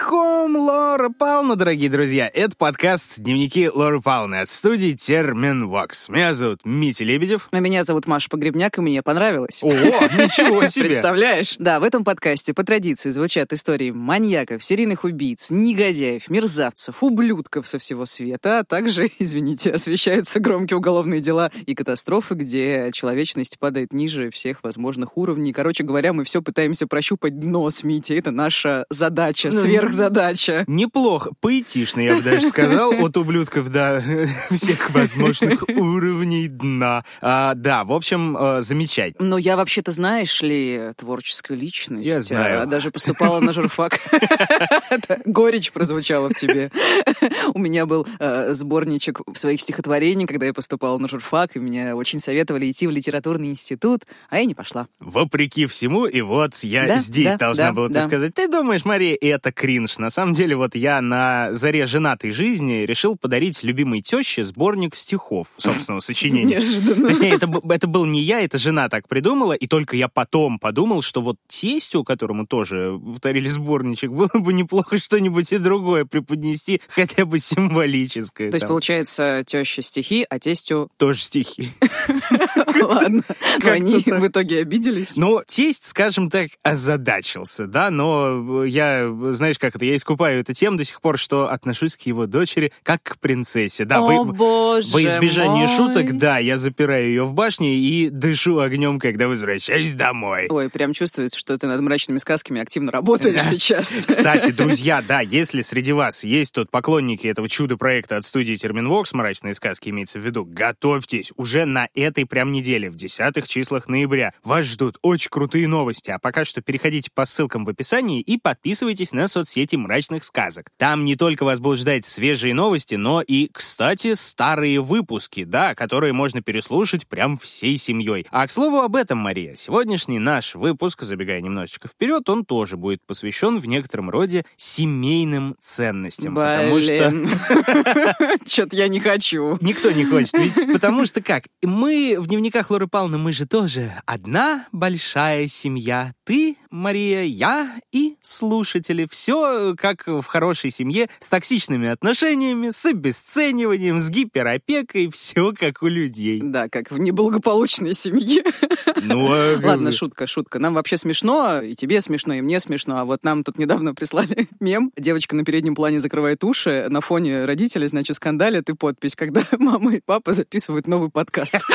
Home Лора Павловна, дорогие друзья. Это подкаст «Дневники Лоры Павловны» от студии Терминвокс. Меня зовут Митя Лебедев. А меня зовут Маша Погребняк, и мне понравилось. О, ничего себе! Представляешь? Да, в этом подкасте по традиции звучат истории маньяков, серийных убийц, негодяев, мерзавцев, ублюдков со всего света, а также, извините, освещаются громкие уголовные дела и катастрофы, где человечность падает ниже всех возможных уровней. Короче говоря, мы все пытаемся прощупать дно с Митей. Это наша задача, Ну, сверхзадача. Неплохо, поэтично, я бы даже сказал, от ублюдков до всех возможных уровней дна. А, да, в общем, э, замечательно. Но я вообще-то, знаешь ли, творческая личность. Я знаю. А, Даже поступала на журфак. Горечь прозвучала в тебе. У меня был э, сборничек своих стихотворений, когда я поступала на журфак, и мне очень советовали идти в литературный институт, а я не пошла. Вопреки всему, и вот я здесь должна была ты сказать, ты думаешь, Мария, это кринж. На самом деле, вот я на заре женатой жизни решил подарить любимой теще сборник стихов собственного сочинения. Неожиданно. Точнее, это, это был не я, это жена так придумала, и только я потом подумал, что вот тестю, которому тоже повторили сборничек, было бы неплохо что-нибудь и другое преподнести, хотя бы символическое. То есть, там. получается, теща стихи, а тестю... Тоже стихи. Ладно. Но они в итоге обиделись. Ну, тесть, скажем так, озадачился, да, но я, знаешь, как это, я искупаю эту тему до сих пор, что отношусь к его дочери как к принцессе. Да, О, вы- боже во избежание мой. шуток, да, я запираю ее в башне и дышу огнем, когда возвращаюсь домой. Ой, прям чувствуется, что ты над мрачными сказками активно работаешь Да. сейчас. Кстати, друзья, да, если среди вас есть тут поклонники этого чудо-проекта от студии Терминвокс «Мрачные сказки» имеется в виду, готовьтесь, уже на этой прям неделе, в десятых числах ноября, вас ждут очень крутые новости, а пока что переходите по ссылкам в описании и подписывайтесь на соцсети «Мрачных сказок». Там не только вас будут ждать свежие новости, но и, кстати, старые выпуски, да, которые можно переслушать прям всей семьей. А к слову об этом, Мария, сегодняшний наш выпуск, забегая немножечко вперед, он тоже будет посвящен в некотором роде семейным ценностям. Потому что Блин. Что-то я не хочу. никто не хочет. Ведь потому что как? Мы в дневниках Лоры Павловны, мы же тоже одна большая семья. Ты, Мария, я и слушатели. Все как в хорошей семье, с токсичными отношениями, с обесцениванием, с гиперопекой. Все как у людей. Да, как в неблагополучной семье. Ну, а, Ладно, шутка, шутка. Нам вообще смешно, и тебе смешно, и мне смешно. А вот нам тут недавно прислали мем. Девочка на переднем плане закрывает уши, на фоне родителей, значит, скандалят и подпись, когда мама и папа записывают новый подкаст.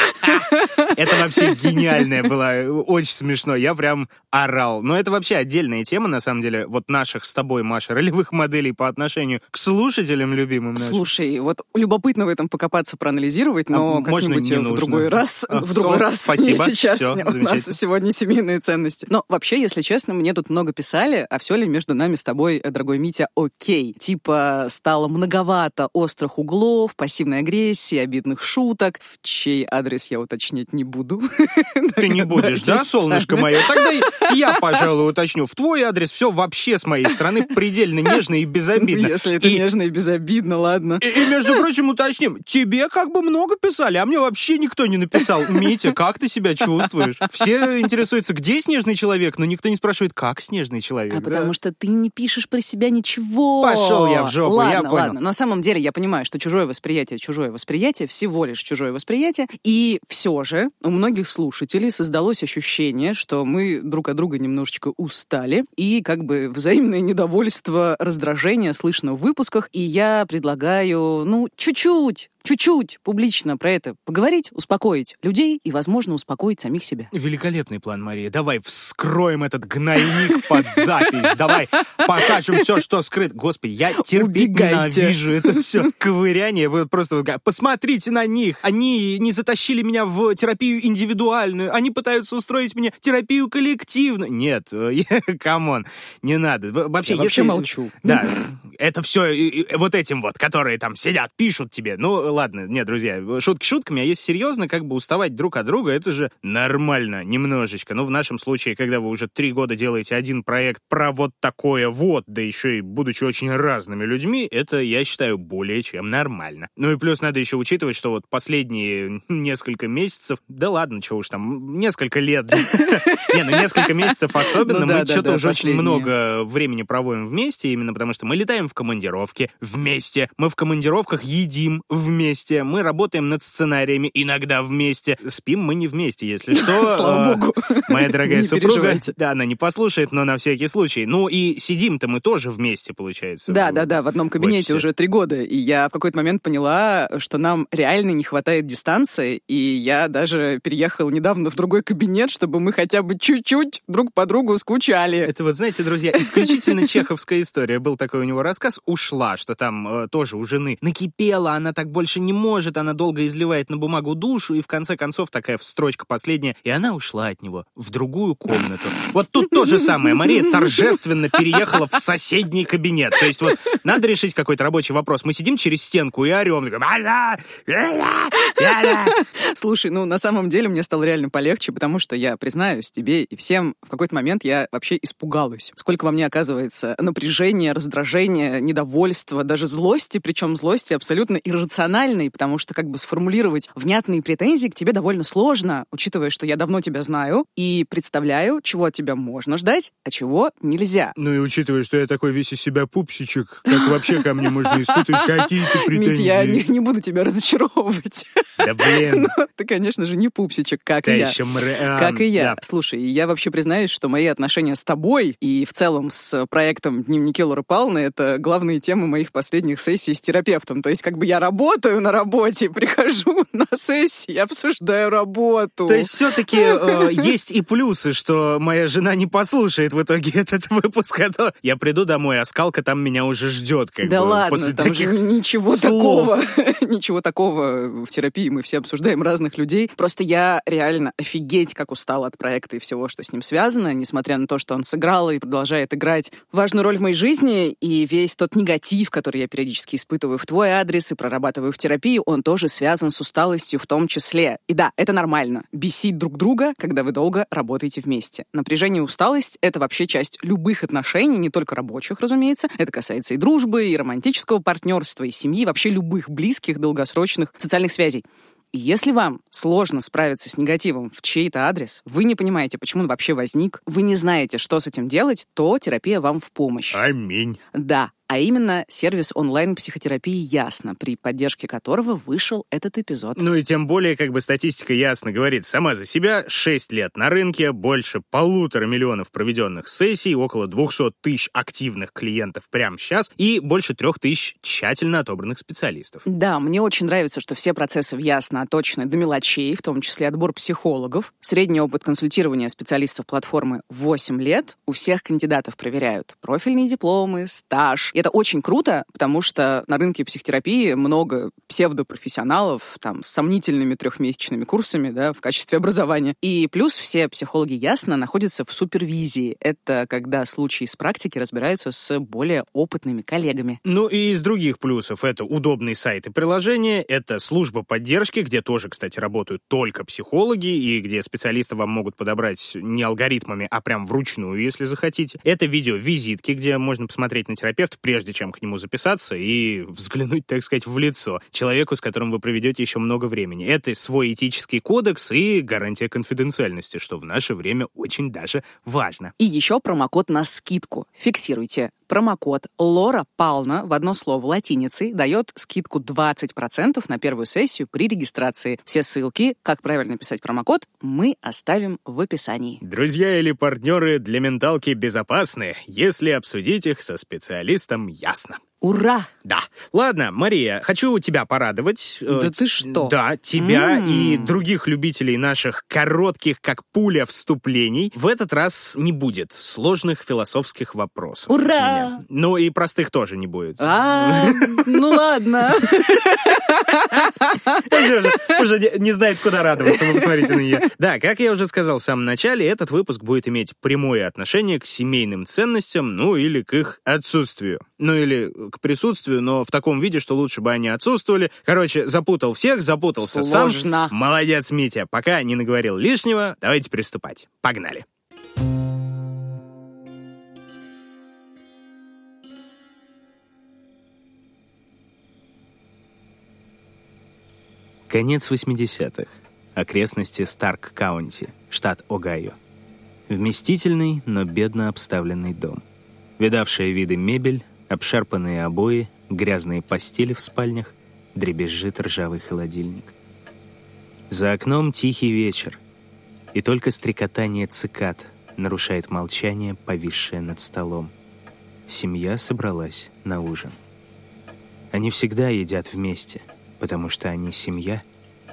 Это вообще гениальная была, очень смешно. Я прям орал. Но это вообще отдельная тема, на самом деле, вот наших с тобой, Маша, ролевых моделей по отношению к слушателям любимым нашим. Слушай, вот любопытно в этом покопаться, проанализировать, но А как-нибудь в нужно? другой раз. А, В другой всё, раз. спасибо, Не сейчас. всё, У нас сегодня семейные ценности. Но вообще, если честно, мне тут много писали, а все ли между нами с тобой, э, дорогой Митя, окей? Типа, стало многовато острых углов, пассивной агрессии, обидных шуток, в чей адрес я уточнять не буду. Ты не будешь, да, солнышко мое? Тогда я, пожалуй, уточню. В твой адрес все вообще с моей стороны предельно нежно и безобидно. Ну, Если это нежно и безобидно, ладно. И, между прочим, уточним, тебе как бы много писали, а мне вообще никто не написал. Митя, как ты себя чувствуешь? Все интересуются, где снежный человек, но никто не спрашивает, как снежный человек. А потому что ты не пишешь про себя ничего. Пошел я в жопу, я понял. Ладно, на самом деле я понимаю, что чужое восприятие, чужое восприятие, всего лишь чужое восприятие. И все же у многих слушателей создалось ощущение, что мы друг от друга немножечко устали, и как бы взаимное недовольство, раздражение слышно в выпусках, и я предлагаю, ну, чуть-чуть, чуть-чуть публично про это поговорить, успокоить людей и, возможно, успокоить самих себя. Великолепный план, Мария. Давай вскроем этот гнойник под запись. Давай покажем все, что скрыто. Господи, я терпеть Убегайте. ненавижу это все ковыряние. Вы просто посмотрите на них. Они не затащили меня в терапию индивидуальную. Они пытаются устроить мне терапию коллективную. Нет, come on, не надо. Вообще, Я вообще молчу. Да, это все вот этим вот, которые там сидят, пишут тебе. Ну, ладно, нет, друзья, шутки шутками, а если серьезно, как бы уставать друг от друга, это же нормально, немножечко. Ну, в нашем случае, когда вы уже три года делаете один проект про вот такое вот, да еще и будучи очень разными людьми, это, я считаю, более чем нормально. Ну и плюс надо еще учитывать, что вот последние несколько месяцев, да ладно, что уж там, несколько лет, не, ну несколько месяцев особенно, ну мы что-то уже очень много времени проводим вместе, именно потому что мы летаем в командировке вместе, мы в командировках едим вместе, мы работаем над сценариями иногда вместе, спим мы не вместе, если что. Слава а, богу. Моя дорогая супруга, да, она не послушает, но на всякий случай. Ну и сидим-то мы тоже вместе, получается. Да, да, да, в одном кабинете уже три года, и я в какой-то момент поняла, что нам реально не хватает дистанции, и я даже переехала недавно в другой кабинет, чтобы мы хотя бы чуть-чуть друг по другу скучали. Это вот, знаете, друзья, исключительно чеховская история. Был такой у него рассказ «Ушла», что там э, тоже у жены накипела, она так больше не может, она долго изливает на бумагу душу, и в конце концов такая строчка последняя, и она ушла от него в другую комнату. Вот тут то же самое. Мария торжественно переехала в соседний кабинет. То есть вот надо решить какой-то рабочий вопрос. Мы сидим через стенку и орем. Слушай, ну на самом деле мне стало реально полегче, потому что я признаюсь тебе и всем, в какой-то момент я вообще испугалась. Сколько во мне оказывается напряжения, раздражения, недовольства, даже злости, причем злости абсолютно иррациональной, потому что как бы сформулировать внятные претензии к тебе довольно сложно, учитывая, что я давно тебя знаю и представляю, чего от тебя можно ждать, а чего нельзя. Ну и учитывая, что я такой весь из себя пупсичек, как вообще ко мне можно испытывать какие-то претензии? Мить, я не, не буду тебя разочаровывать. Да блин. Но ты, конечно же, не пупсичек, как и я. Еще мрэ... Как и я. Да. Слушай, я вообще признаюсь, что мои отношения с тобой и в целом с проектом «Дневники Лоры Павловны» — это главные темы моих последних сессий с терапевтом. То есть как бы я работаю на работе, прихожу на сессии, обсуждаю работу. То есть все-таки э, есть и плюсы, что моя жена не послушает в итоге этот выпуск, а то я приду домой, а скалка там меня уже ждет. Как да бы, ладно, после там таких же ничего слов. такого, ничего такого в терапии, мы все обсуждаем разных людей. Просто я реально офигеть, как устала от проекта и всего, что с ним связано, несмотря на то, что он сыграл и продолжает играть важную роль в моей жизни, и весь тот негатив, который я периодически испытываю в твой адрес и прорабатываю в терапии, он тоже связан с усталостью в том числе. И да, это нормально. Бесить друг друга, когда вы долго работаете вместе. Напряжение и усталость — это вообще часть любых отношений, не только рабочих, разумеется. Это касается и дружбы, и романтического партнерства, и семьи, вообще любых близких, долгосрочных социальных связей. И если вам сложно справиться с негативом в чей-то адрес, вы не понимаете, почему он вообще возник, вы не знаете, что с этим делать, то терапия вам в помощь. Аминь. Да, а именно сервис онлайн-психотерапии «Ясно», при поддержке которого вышел этот эпизод. Ну и тем более, как бы статистика ясно говорит сама за себя, 6 лет на рынке, больше полутора миллионов проведенных сессий, около 200 тысяч активных клиентов прямо сейчас и больше трех тысяч тщательно отобранных специалистов. Да, мне очень нравится, что все процессы в «Ясно» оточены до мелочей, в том числе отбор психологов. Средний опыт консультирования специалистов платформы 8 лет. У всех кандидатов проверяют профильные дипломы, стаж это очень круто, потому что на рынке психотерапии много псевдопрофессионалов там, с сомнительными трехмесячными курсами да, в качестве образования. И плюс все психологи ясно находятся в супервизии. Это когда случаи с практики разбираются с более опытными коллегами. Ну и из других плюсов это удобный сайт и приложение, это служба поддержки, где тоже, кстати, работают только психологи и где специалисты вам могут подобрать не алгоритмами, а прям вручную, если захотите. Это видео-визитки, где можно посмотреть на терапевта, прежде чем к нему записаться и взглянуть, так сказать, в лицо человеку, с которым вы проведете еще много времени. Это свой этический кодекс и гарантия конфиденциальности, что в наше время очень даже важно. И еще промокод на скидку. Фиксируйте промокод Лора Пална в одно слово латиницей дает скидку 20% на первую сессию при регистрации. Все ссылки, как правильно писать промокод, мы оставим в описании. Друзья или партнеры для менталки безопасны, если обсудить их со специалистом ясно. Ура! Да. Ладно, Мария, хочу тебя порадовать. Э, да ты что? Да, тебя mm. и других любителей наших коротких, как пуля, вступлений. В этот раз не будет сложных философских вопросов. Ура! Ну и простых тоже не будет. А, ну ладно. Уже не знает, куда радоваться, вы посмотрите на нее. Да, как я уже сказал в самом начале, этот выпуск будет иметь прямое отношение к семейным ценностям, ну или к их отсутствию. Ну или к присутствию, но в таком виде, что лучше бы они отсутствовали. Короче, запутал всех, запутался Сложно. сам. Молодец, Митя. Пока не наговорил лишнего, давайте приступать. Погнали. Конец 80-х. Окрестности Старк-Каунти, штат Огайо. Вместительный, но бедно обставленный дом. Видавшая виды мебель, обшарпанные обои, грязные постели в спальнях, дребезжит ржавый холодильник. За окном тихий вечер, и только стрекотание цикад нарушает молчание, повисшее над столом. Семья собралась на ужин. Они всегда едят вместе, потому что они семья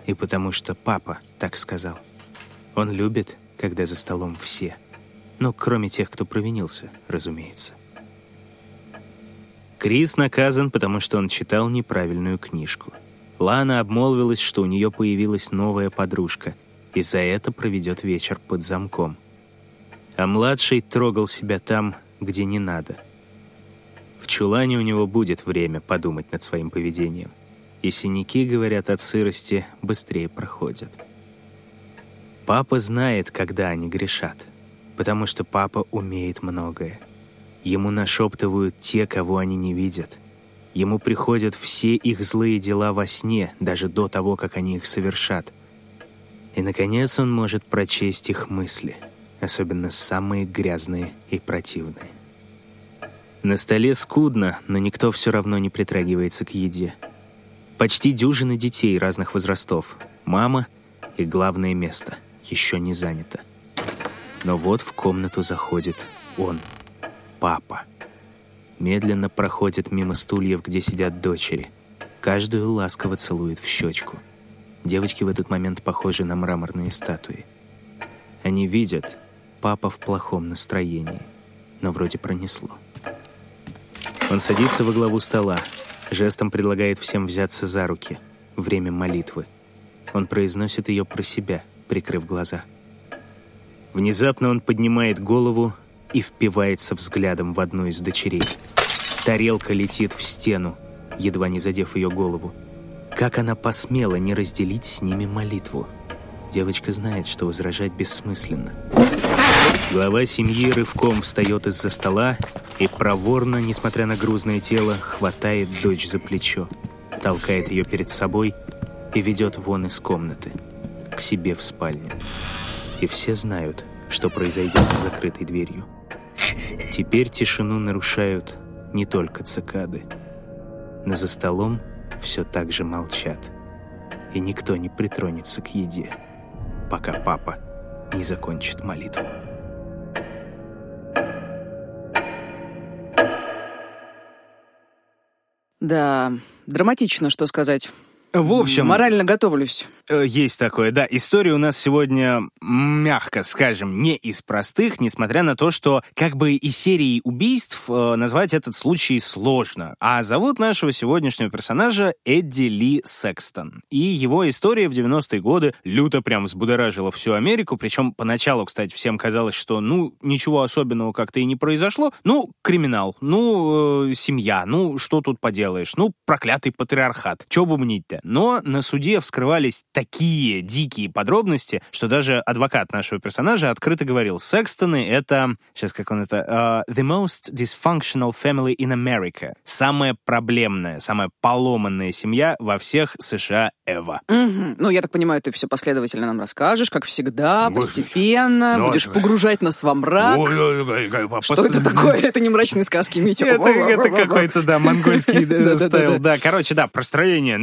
и потому что папа так сказал. Он любит, когда за столом все. Ну, кроме тех, кто провинился, разумеется. Крис наказан, потому что он читал неправильную книжку. Лана обмолвилась, что у нее появилась новая подружка, и за это проведет вечер под замком. А младший трогал себя там, где не надо. В чулане у него будет время подумать над своим поведением. И синяки, говорят, от сырости быстрее проходят. Папа знает, когда они грешат, потому что папа умеет многое. Ему нашептывают те, кого они не видят. Ему приходят все их злые дела во сне, даже до того, как они их совершат. И, наконец, он может прочесть их мысли, особенно самые грязные и противные. На столе скудно, но никто все равно не притрагивается к еде. Почти дюжины детей разных возрастов. Мама и главное место — еще не занято. Но вот в комнату заходит он, папа. Медленно проходит мимо стульев, где сидят дочери. Каждую ласково целует в щечку. Девочки в этот момент похожи на мраморные статуи. Они видят, папа в плохом настроении, но вроде пронесло. Он садится во главу стола, жестом предлагает всем взяться за руки. Время молитвы. Он произносит ее про себя — прикрыв глаза. Внезапно он поднимает голову и впивается взглядом в одну из дочерей. Тарелка летит в стену, едва не задев ее голову. Как она посмела не разделить с ними молитву? Девочка знает, что возражать бессмысленно. Глава семьи рывком встает из-за стола и проворно, несмотря на грузное тело, хватает дочь за плечо, толкает ее перед собой и ведет вон из комнаты к себе в спальню. И все знают, что произойдет за закрытой дверью. Теперь тишину нарушают не только цикады. Но за столом все так же молчат. И никто не притронется к еде, пока папа не закончит молитву. Да, драматично, что сказать. В общем... Морально готовлюсь. Э, есть такое, да. История у нас сегодня, мягко скажем, не из простых, несмотря на то, что как бы из серии убийств э, назвать этот случай сложно. А зовут нашего сегодняшнего персонажа Эдди Ли Секстон. И его история в 90-е годы люто прям взбудоражила всю Америку, причем поначалу, кстати, всем казалось, что, ну, ничего особенного как-то и не произошло. Ну, криминал, ну, э, семья, ну, что тут поделаешь, ну, проклятый патриархат, чё Но на суде вскрывались такие дикие подробности, что даже адвокат нашего персонажа открыто говорил, Секстоны — это, сейчас как он это, uh, the most dysfunctional family in America. Самая проблемная, самая поломанная семья во всех США Эва. Угу. Ну, я так понимаю, ты все последовательно нам расскажешь, как всегда, постепенно, ну, будешь погружать нас во мрак. Что это такое? Это не мрачные сказки, Митя. Это какой-то, да, монгольский стайл. Да, короче, да, простроение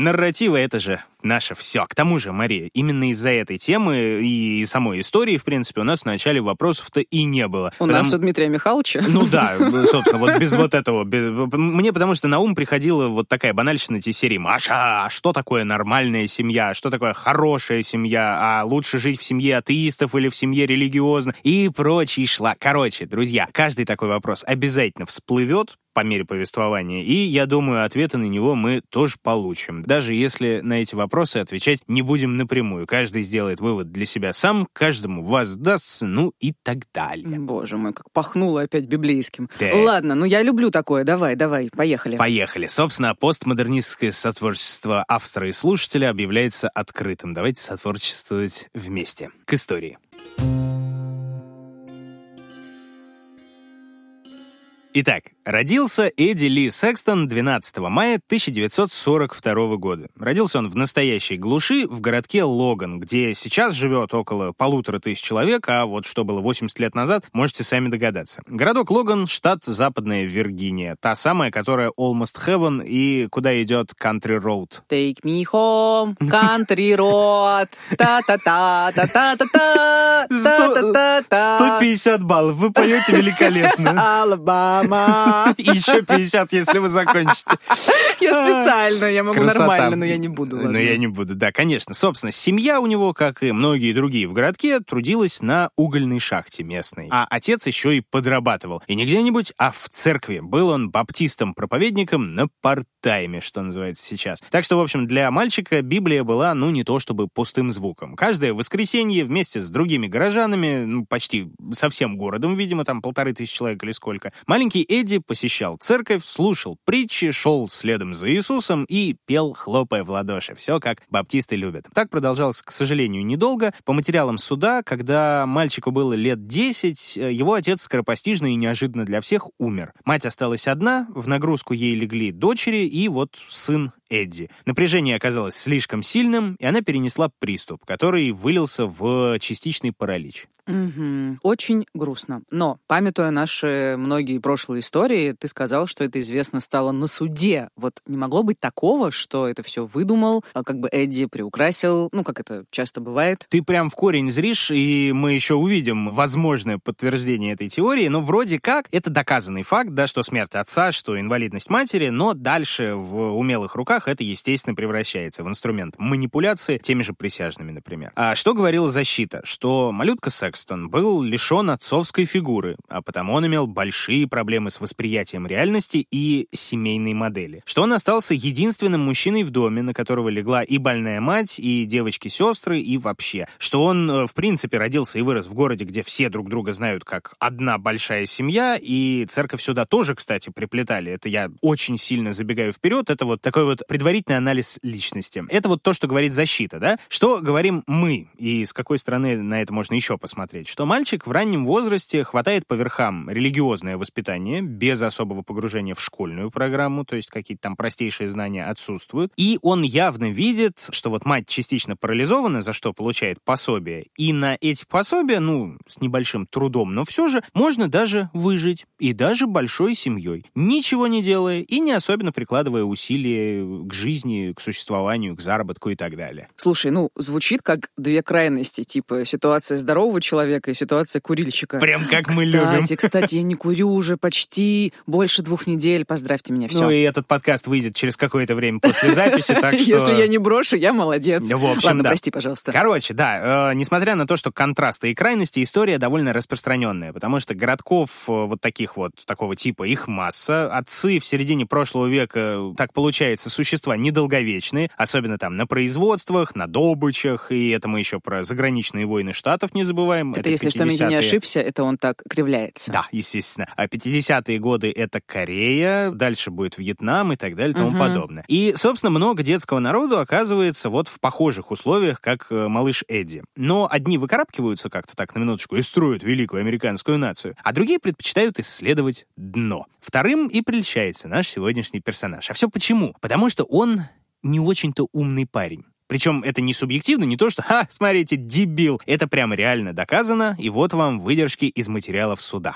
нарратива — это же наше все. К тому же, Мария, именно из-за этой темы и самой истории, в принципе, у нас вначале вопросов-то и не было. У нас у Дмитрия Михайловича? Ну да, собственно, вот без вот этого. Мне потому что на ум приходила вот такая банальщина эти серии. Маша, а что такое нормальная семья, что такое хорошая семья, а лучше жить в семье атеистов или в семье религиозных и прочие шла. Короче, друзья, каждый такой вопрос обязательно всплывет, по мере повествования, и, я думаю, ответы на него мы тоже получим, даже если на эти вопросы отвечать не будем напрямую. Каждый сделает вывод для себя сам, каждому воздастся, ну и так далее. Боже мой, как пахнуло опять библейским. Да. Ладно, ну я люблю такое. Давай, давай, поехали. Поехали. Собственно, постмодернистское сотворчество автора и слушателя объявляется открытым. Давайте сотворчествовать вместе. К истории. Итак, родился Эдди Ли Секстон 12 мая 1942 года. Родился он в настоящей глуши в городке Логан, где сейчас живет около полутора тысяч человек, а вот что было 80 лет назад, можете сами догадаться. Городок Логан, штат Западная Виргиния, та самая, которая Almost Heaven и куда идет Country Road. Take me home, Country Road, та-та-та-та-та-та-та, 150 баллов, вы поете великолепно. Алабама. Еще 50, если вы закончите. Я специально, я могу Красота. нормально, но я не буду. Но я не буду, да, конечно. Собственно, семья у него, как и многие другие в городке, трудилась на угольной шахте местной. А отец еще и подрабатывал. И не где-нибудь, а в церкви. Был он баптистом-проповедником на парт-тайме, что называется сейчас. Так что, в общем, для мальчика Библия была, ну, не то чтобы пустым звуком. Каждое воскресенье вместе с другими горожанами, ну, почти со всем городом, видимо, там полторы тысячи человек или сколько, маленький Маленький Эдди посещал церковь, слушал притчи, шел следом за Иисусом и пел, хлопая в ладоши. Все как баптисты любят. Так продолжалось, к сожалению, недолго. По материалам суда, когда мальчику было лет 10, его отец скоропостижно и неожиданно для всех умер. Мать осталась одна, в нагрузку ей легли дочери и вот сын Эдди. Напряжение оказалось слишком сильным, и она перенесла приступ, который вылился в частичный паралич. Угу. Очень грустно. Но, памятуя наши многие прошлые истории, ты сказал, что это известно стало на суде. Вот не могло быть такого, что это все выдумал, а как бы Эдди приукрасил, ну, как это часто бывает. Ты прям в корень зришь, и мы еще увидим возможное подтверждение этой теории, но вроде как это доказанный факт, да, что смерть отца, что инвалидность матери, но дальше в умелых руках это, естественно, превращается в инструмент манипуляции теми же присяжными, например. А что говорила защита? Что малютка секс Секстон был лишен отцовской фигуры, а потому он имел большие проблемы с восприятием реальности и семейной модели. Что он остался единственным мужчиной в доме, на которого легла и больная мать, и девочки-сестры, и вообще. Что он, э, в принципе, родился и вырос в городе, где все друг друга знают как одна большая семья, и церковь сюда тоже, кстати, приплетали. Это я очень сильно забегаю вперед. Это вот такой вот предварительный анализ личности. Это вот то, что говорит защита, да? Что говорим мы, и с какой стороны на это можно еще посмотреть? что мальчик в раннем возрасте хватает по верхам религиозное воспитание, без особого погружения в школьную программу, то есть какие-то там простейшие знания отсутствуют, и он явно видит, что вот мать частично парализована, за что получает пособие, и на эти пособия, ну, с небольшим трудом, но все же, можно даже выжить, и даже большой семьей, ничего не делая и не особенно прикладывая усилия к жизни, к существованию, к заработку и так далее. Слушай, ну, звучит как две крайности, типа ситуация здорового человека и ситуация курильщика. Прям как кстати, мы любим. Кстати, кстати, я не курю уже почти больше двух недель. Поздравьте меня, все. Ну и этот подкаст выйдет через какое-то время после записи, так что... Если я не брошу, я молодец. В общем, Ладно, да. прости, пожалуйста. Короче, да, э, несмотря на то, что контрасты и крайности, история довольно распространенная, потому что городков э, вот таких вот, такого типа, их масса. Отцы в середине прошлого века, так получается, существа недолговечные, особенно там на производствах, на добычах, и это мы еще про заграничные войны штатов не забываем. Это, это если что, я не ошибся, это он так кривляется. Да, естественно. А 50-е годы — это Корея, дальше будет Вьетнам и так далее и тому угу. подобное. И, собственно, много детского народу оказывается вот в похожих условиях, как э, малыш Эдди. Но одни выкарабкиваются как-то так на минуточку и строят великую американскую нацию, а другие предпочитают исследовать дно. Вторым и прельщается наш сегодняшний персонаж. А все почему? Потому что он не очень-то умный парень. Причем это не субъективно, не то, что «Ха, смотрите, дебил!» Это прямо реально доказано, и вот вам выдержки из материалов суда.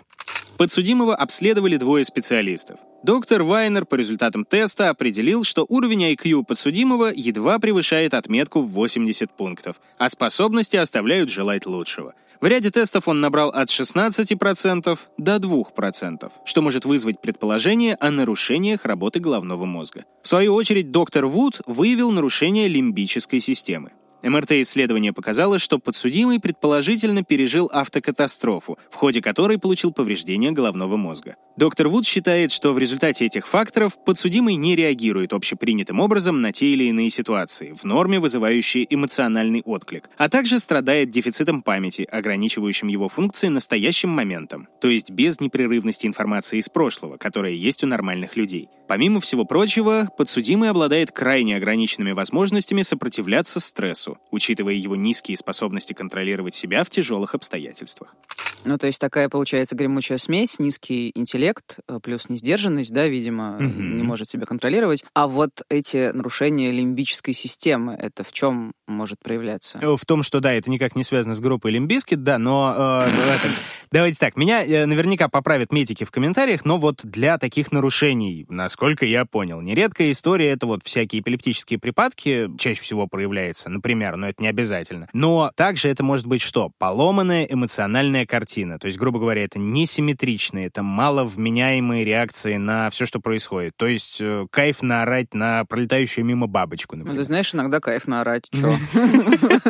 Подсудимого обследовали двое специалистов. Доктор Вайнер по результатам теста определил, что уровень IQ подсудимого едва превышает отметку в 80 пунктов, а способности оставляют желать лучшего – в ряде тестов он набрал от 16% до 2%, что может вызвать предположение о нарушениях работы головного мозга. В свою очередь, доктор Вуд выявил нарушение лимбической системы. МРТ-исследование показало, что подсудимый предположительно пережил автокатастрофу, в ходе которой получил повреждение головного мозга. Доктор Вуд считает, что в результате этих факторов подсудимый не реагирует общепринятым образом на те или иные ситуации, в норме вызывающие эмоциональный отклик, а также страдает дефицитом памяти, ограничивающим его функции настоящим моментом, то есть без непрерывности информации из прошлого, которая есть у нормальных людей. Помимо всего прочего, подсудимый обладает крайне ограниченными возможностями сопротивляться стрессу, учитывая его низкие способности контролировать себя в тяжелых обстоятельствах. Ну, то есть такая получается гремучая смесь, низкий интеллект, э, плюс несдержанность, да, видимо, угу. не может себя контролировать. А вот эти нарушения лимбической системы, это в чем может проявляться? В том, что, да, это никак не связано с группой Limp Bizkit, да, но э, давайте так, меня э, наверняка поправят медики в комментариях, но вот для таких нарушений, насколько я понял, нередкая история — это вот всякие эпилептические припадки, чаще всего проявляется, например, но это не обязательно. Но также это может быть что? Поломанная эмоциональная картина, то есть, грубо говоря, это несимметричные, это мало вменяемые реакции на все, что происходит. То есть э, кайф наорать на пролетающую мимо бабочку, например. Ну, ты знаешь, иногда кайф наорать. Че?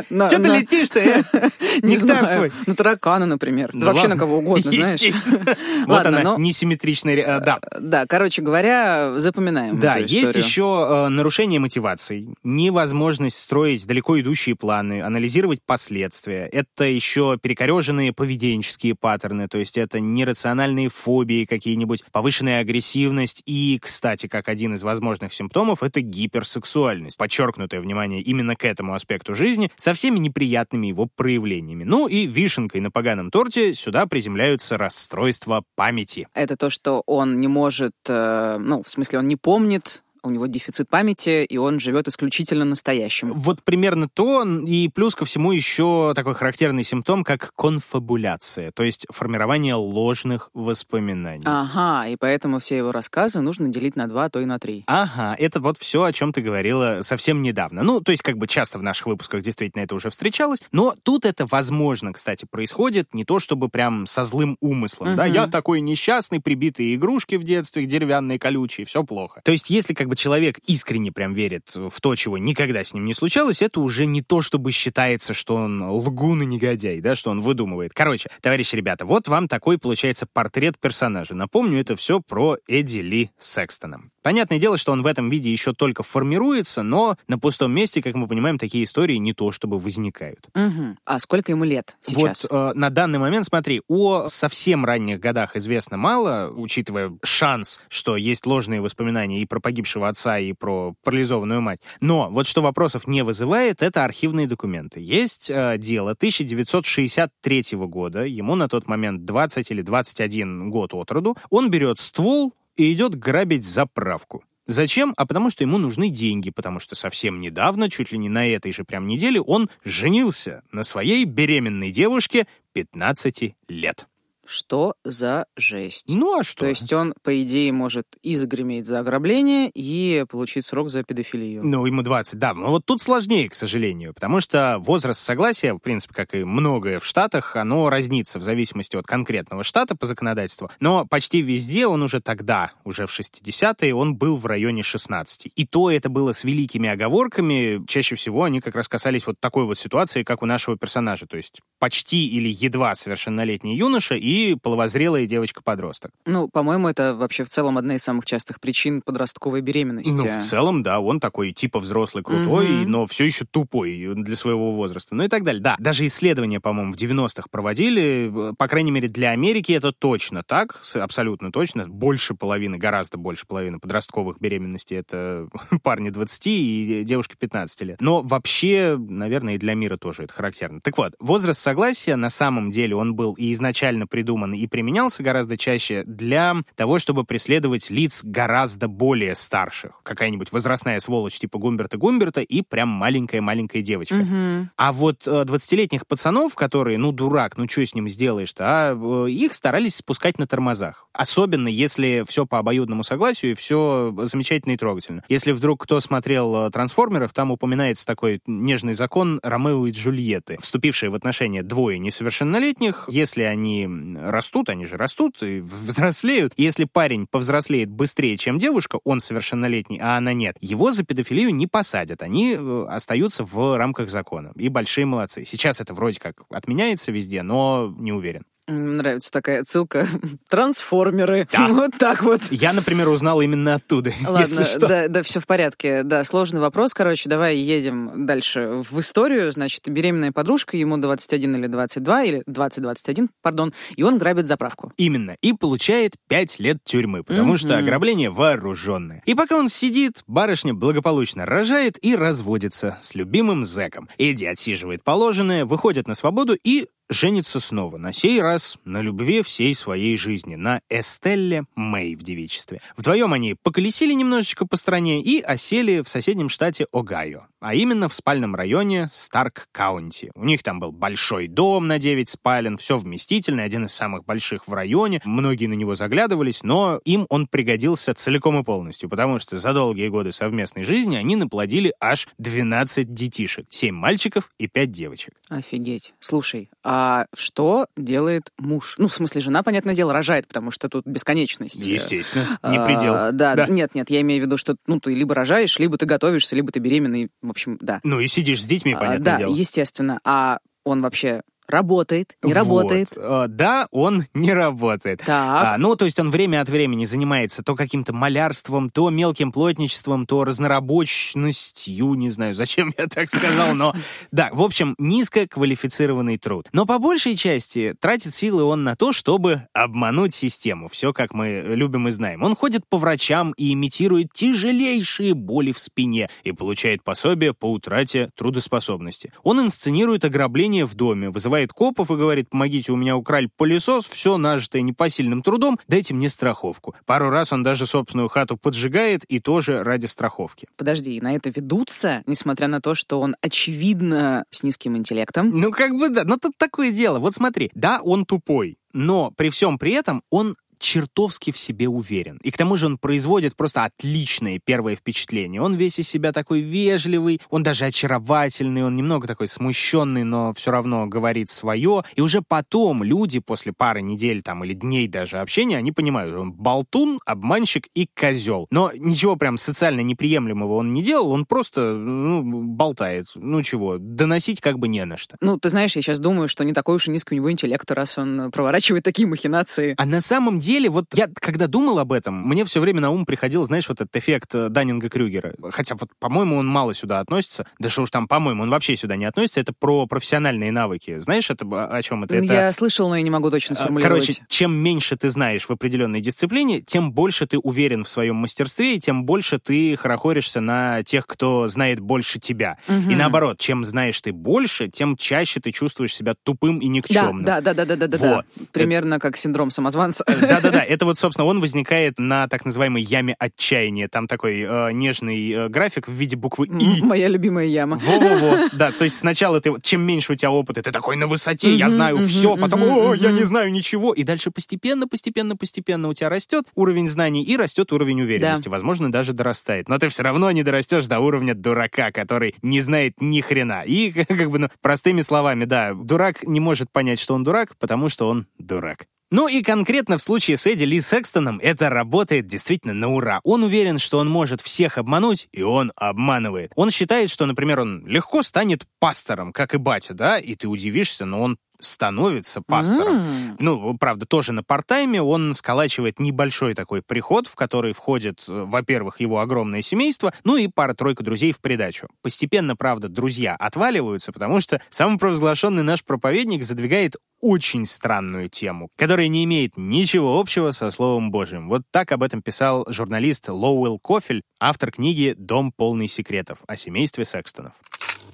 Че ты летишь-то, э? Не знаю. На таракана, например. Ну вообще на кого угодно, знаешь. Вот она, несимметричная... Э, да. Да, короче говоря, запоминаем Да, есть еще нарушение мотиваций, невозможность строить далеко идущие планы, анализировать последствия. Это еще перекореженные поведенческие паттерны, то есть это нерациональные фобии, какие-нибудь, повышенная агрессивность и, кстати, как один из возможных симптомов, это гиперсексуальность. Подчеркнутое внимание именно к этому аспекту жизни со всеми неприятными его проявлениями. Ну и вишенкой на поганом торте сюда приземляются расстройства памяти. Это то, что он не может, э, ну, в смысле, он не помнит у него дефицит памяти, и он живет исключительно настоящим. Вот примерно то, и плюс ко всему еще такой характерный симптом, как конфабуляция, то есть формирование ложных воспоминаний. Ага, и поэтому все его рассказы нужно делить на два, а то и на три. Ага, это вот все, о чем ты говорила совсем недавно. Ну, то есть как бы часто в наших выпусках действительно это уже встречалось, но тут это возможно, кстати, происходит не то чтобы прям со злым умыслом, угу. да, я такой несчастный, прибитые игрушки в детстве, деревянные, колючие, все плохо. То есть если как бы человек искренне прям верит в то, чего никогда с ним не случалось, это уже не то, чтобы считается, что он лгун и негодяй, да, что он выдумывает. Короче, товарищи ребята, вот вам такой, получается, портрет персонажа. Напомню, это все про Эдди Ли Секстона. Понятное дело, что он в этом виде еще только формируется, но на пустом месте, как мы понимаем, такие истории не то чтобы возникают. Угу. А сколько ему лет сейчас? Вот э, на данный момент, смотри, о совсем ранних годах известно мало, учитывая шанс, что есть ложные воспоминания и про погибшего отца, и про парализованную мать. Но вот что вопросов не вызывает, это архивные документы. Есть э, дело 1963 года, ему на тот момент 20 или 21 год от роду. Он берет ствол, и идет грабить заправку. Зачем? А потому что ему нужны деньги, потому что совсем недавно, чуть ли не на этой же прям неделе, он женился на своей беременной девушке 15 лет. Что за жесть? Ну а что? То есть он, по идее, может и загреметь за ограбление, и получить срок за педофилию. Ну, ему 20, да. Но вот тут сложнее, к сожалению, потому что возраст согласия, в принципе, как и многое в Штатах, оно разнится в зависимости от конкретного штата по законодательству. Но почти везде он уже тогда, уже в 60-е, он был в районе 16. И то это было с великими оговорками. Чаще всего они как раз касались вот такой вот ситуации, как у нашего персонажа. То есть почти или едва совершеннолетний юноша и половозрелая девочка-подросток. Ну, по-моему, это вообще в целом одна из самых частых причин подростковой беременности. Ну, в целом, да, он такой типа взрослый, крутой, mm-hmm. но все еще тупой для своего возраста. Ну и так далее. Да, даже исследования, по-моему, в 90-х проводили, по крайней мере, для Америки это точно так, абсолютно точно. Больше половины, гораздо больше половины подростковых беременностей это парни 20 и девушки 15 лет. Но вообще, наверное, и для мира тоже это характерно. Так вот, возраст согласия на самом деле он был и изначально придуман придуман и применялся гораздо чаще для того, чтобы преследовать лиц гораздо более старших. Какая-нибудь возрастная сволочь типа Гумберта Гумберта и прям маленькая-маленькая девочка. Угу. А вот 20-летних э, пацанов, которые, ну, дурак, ну, что с ним сделаешь-то, а э, их старались спускать на тормозах. Особенно, если все по обоюдному согласию и все замечательно и трогательно. Если вдруг кто смотрел э, «Трансформеров», там упоминается такой нежный закон Ромео и Джульетты, вступившие в отношения двое несовершеннолетних, если они растут, они же растут и взрослеют, если парень повзрослеет быстрее, чем девушка, он совершеннолетний, а она нет, его за педофилию не посадят, они э, остаются в рамках закона. И большие молодцы. Сейчас это вроде как отменяется везде, но не уверен. Нравится такая ссылка. Трансформеры. Да. Вот так вот. Я, например, узнал именно оттуда. Ладно, что. да, да, все в порядке. Да, сложный вопрос. Короче, давай едем дальше в историю. Значит, беременная подружка, ему 21 или 22, или 20-21, пардон, и он грабит заправку. Именно. И получает 5 лет тюрьмы, потому что Мгм. ограбление вооруженное. И пока он сидит, барышня благополучно рожает и разводится с любимым зэком. Эдди отсиживает положенное, выходит на свободу и женится снова, на сей раз на любви всей своей жизни, на Эстелле Мэй в девичестве. Вдвоем они поколесили немножечко по стране и осели в соседнем штате Огайо, а именно в спальном районе Старк-Каунти. У них там был большой дом на 9 спален, все вместительно, один из самых больших в районе. Многие на него заглядывались, но им он пригодился целиком и полностью, потому что за долгие годы совместной жизни они наплодили аж 12 детишек, 7 мальчиков и 5 девочек. Офигеть. Слушай, а что делает муж? Ну, в смысле, жена, понятное дело, рожает, потому что тут бесконечность. Естественно, не А, предел. Да, Да. нет, нет, я имею в виду, что ну ты либо рожаешь, либо ты готовишься, либо ты беременный. В общем, да. Ну и сидишь с детьми, А, понятное да, дело. естественно. А он вообще работает, не Вот. работает? Э, Да, он не работает. Так. А, ну, то есть он время от времени занимается то каким-то малярством, то мелким плотничеством, то разнорабочностью, не знаю, зачем я так сказал, но да, в общем, низкоквалифицированный труд. Но по большей части тратит силы он на то, чтобы обмануть систему. Все, как мы любим и знаем. Он ходит по врачам и имитирует тяжелейшие боли в спине и получает пособие по утрате трудоспособности. Он инсценирует ограбление в доме, вызывает копов и говорит, помогите, у меня украли пылесос, все нажитое непосильным трудом, дайте мне страховку. Пару раз он даже собственную хату поджигает и тоже ради страховки. Подожди, и на это ведутся, несмотря на то, что он очевидно с низким интеллектом. Ну, как бы да, но тут такое дело. Вот смотри, да, он тупой, но при всем при этом он чертовски в себе уверен. И к тому же он производит просто отличное первое впечатление. Он весь из себя такой вежливый, он даже очаровательный, он немного такой смущенный, но все равно говорит свое. И уже потом люди после пары недель там или дней даже общения, они понимают, он болтун, обманщик и козел. Но ничего прям социально неприемлемого он не делал, он просто ну, болтает. Ну чего, доносить как бы не на что. Ну, ты знаешь, я сейчас думаю, что не такой уж и низкий у него интеллект, раз он проворачивает такие махинации. А на самом деле, вот я когда думал об этом, мне все время на ум приходил, знаешь, вот этот эффект э, Даннинга-Крюгера. Хотя вот, по-моему, он мало сюда относится. Да что уж там, по-моему, он вообще сюда не относится. Это про профессиональные навыки. Знаешь, это о чем это? это... Я слышал, но я не могу точно А, сформулировать. Короче, чем меньше ты знаешь в определенной дисциплине, тем больше ты уверен в своем мастерстве, и тем больше ты хорохоришься на тех, кто знает больше тебя. Мгм. И наоборот, чем знаешь ты больше, тем чаще ты чувствуешь себя тупым и да, никчемным. да, да, да, да, да, да, да. Вот. Примерно как синдром самозванца. Да-да-да, это вот, собственно, он возникает на так называемой яме отчаяния. Там такой э, нежный э, график в виде буквы «И». Моя любимая яма. Во-во-во, да, то есть сначала ты, чем меньше у тебя опыта, ты такой на высоте, я знаю все, потом, о, я не знаю ничего, и дальше постепенно, постепенно, постепенно у тебя растет уровень знаний и растет уровень уверенности, возможно, даже дорастает. Но ты все равно не дорастешь до уровня дурака, который не знает ни хрена. И, как бы, ну, простыми словами, да, дурак не может понять, что он дурак, потому что он дурак. Ну и конкретно в случае с Эдди Ли Секстоном это работает действительно на ура. Он уверен, что он может всех обмануть, и он обманывает. Он считает, что, например, он легко станет пастором, как и батя, да, и ты удивишься, но он становится пастором. М. Ну, правда, тоже на партайме он сколачивает небольшой такой приход, в который входит, э, во-первых, его огромное семейство, ну и пара-тройка друзей в придачу. Постепенно, правда, друзья отваливаются, потому что самопровозглашенный наш проповедник задвигает очень странную тему, которая не имеет ничего общего со Словом Божьим. Вот так об этом писал журналист Лоуэлл Кофель, автор книги «Дом полный секретов» о семействе Секстонов.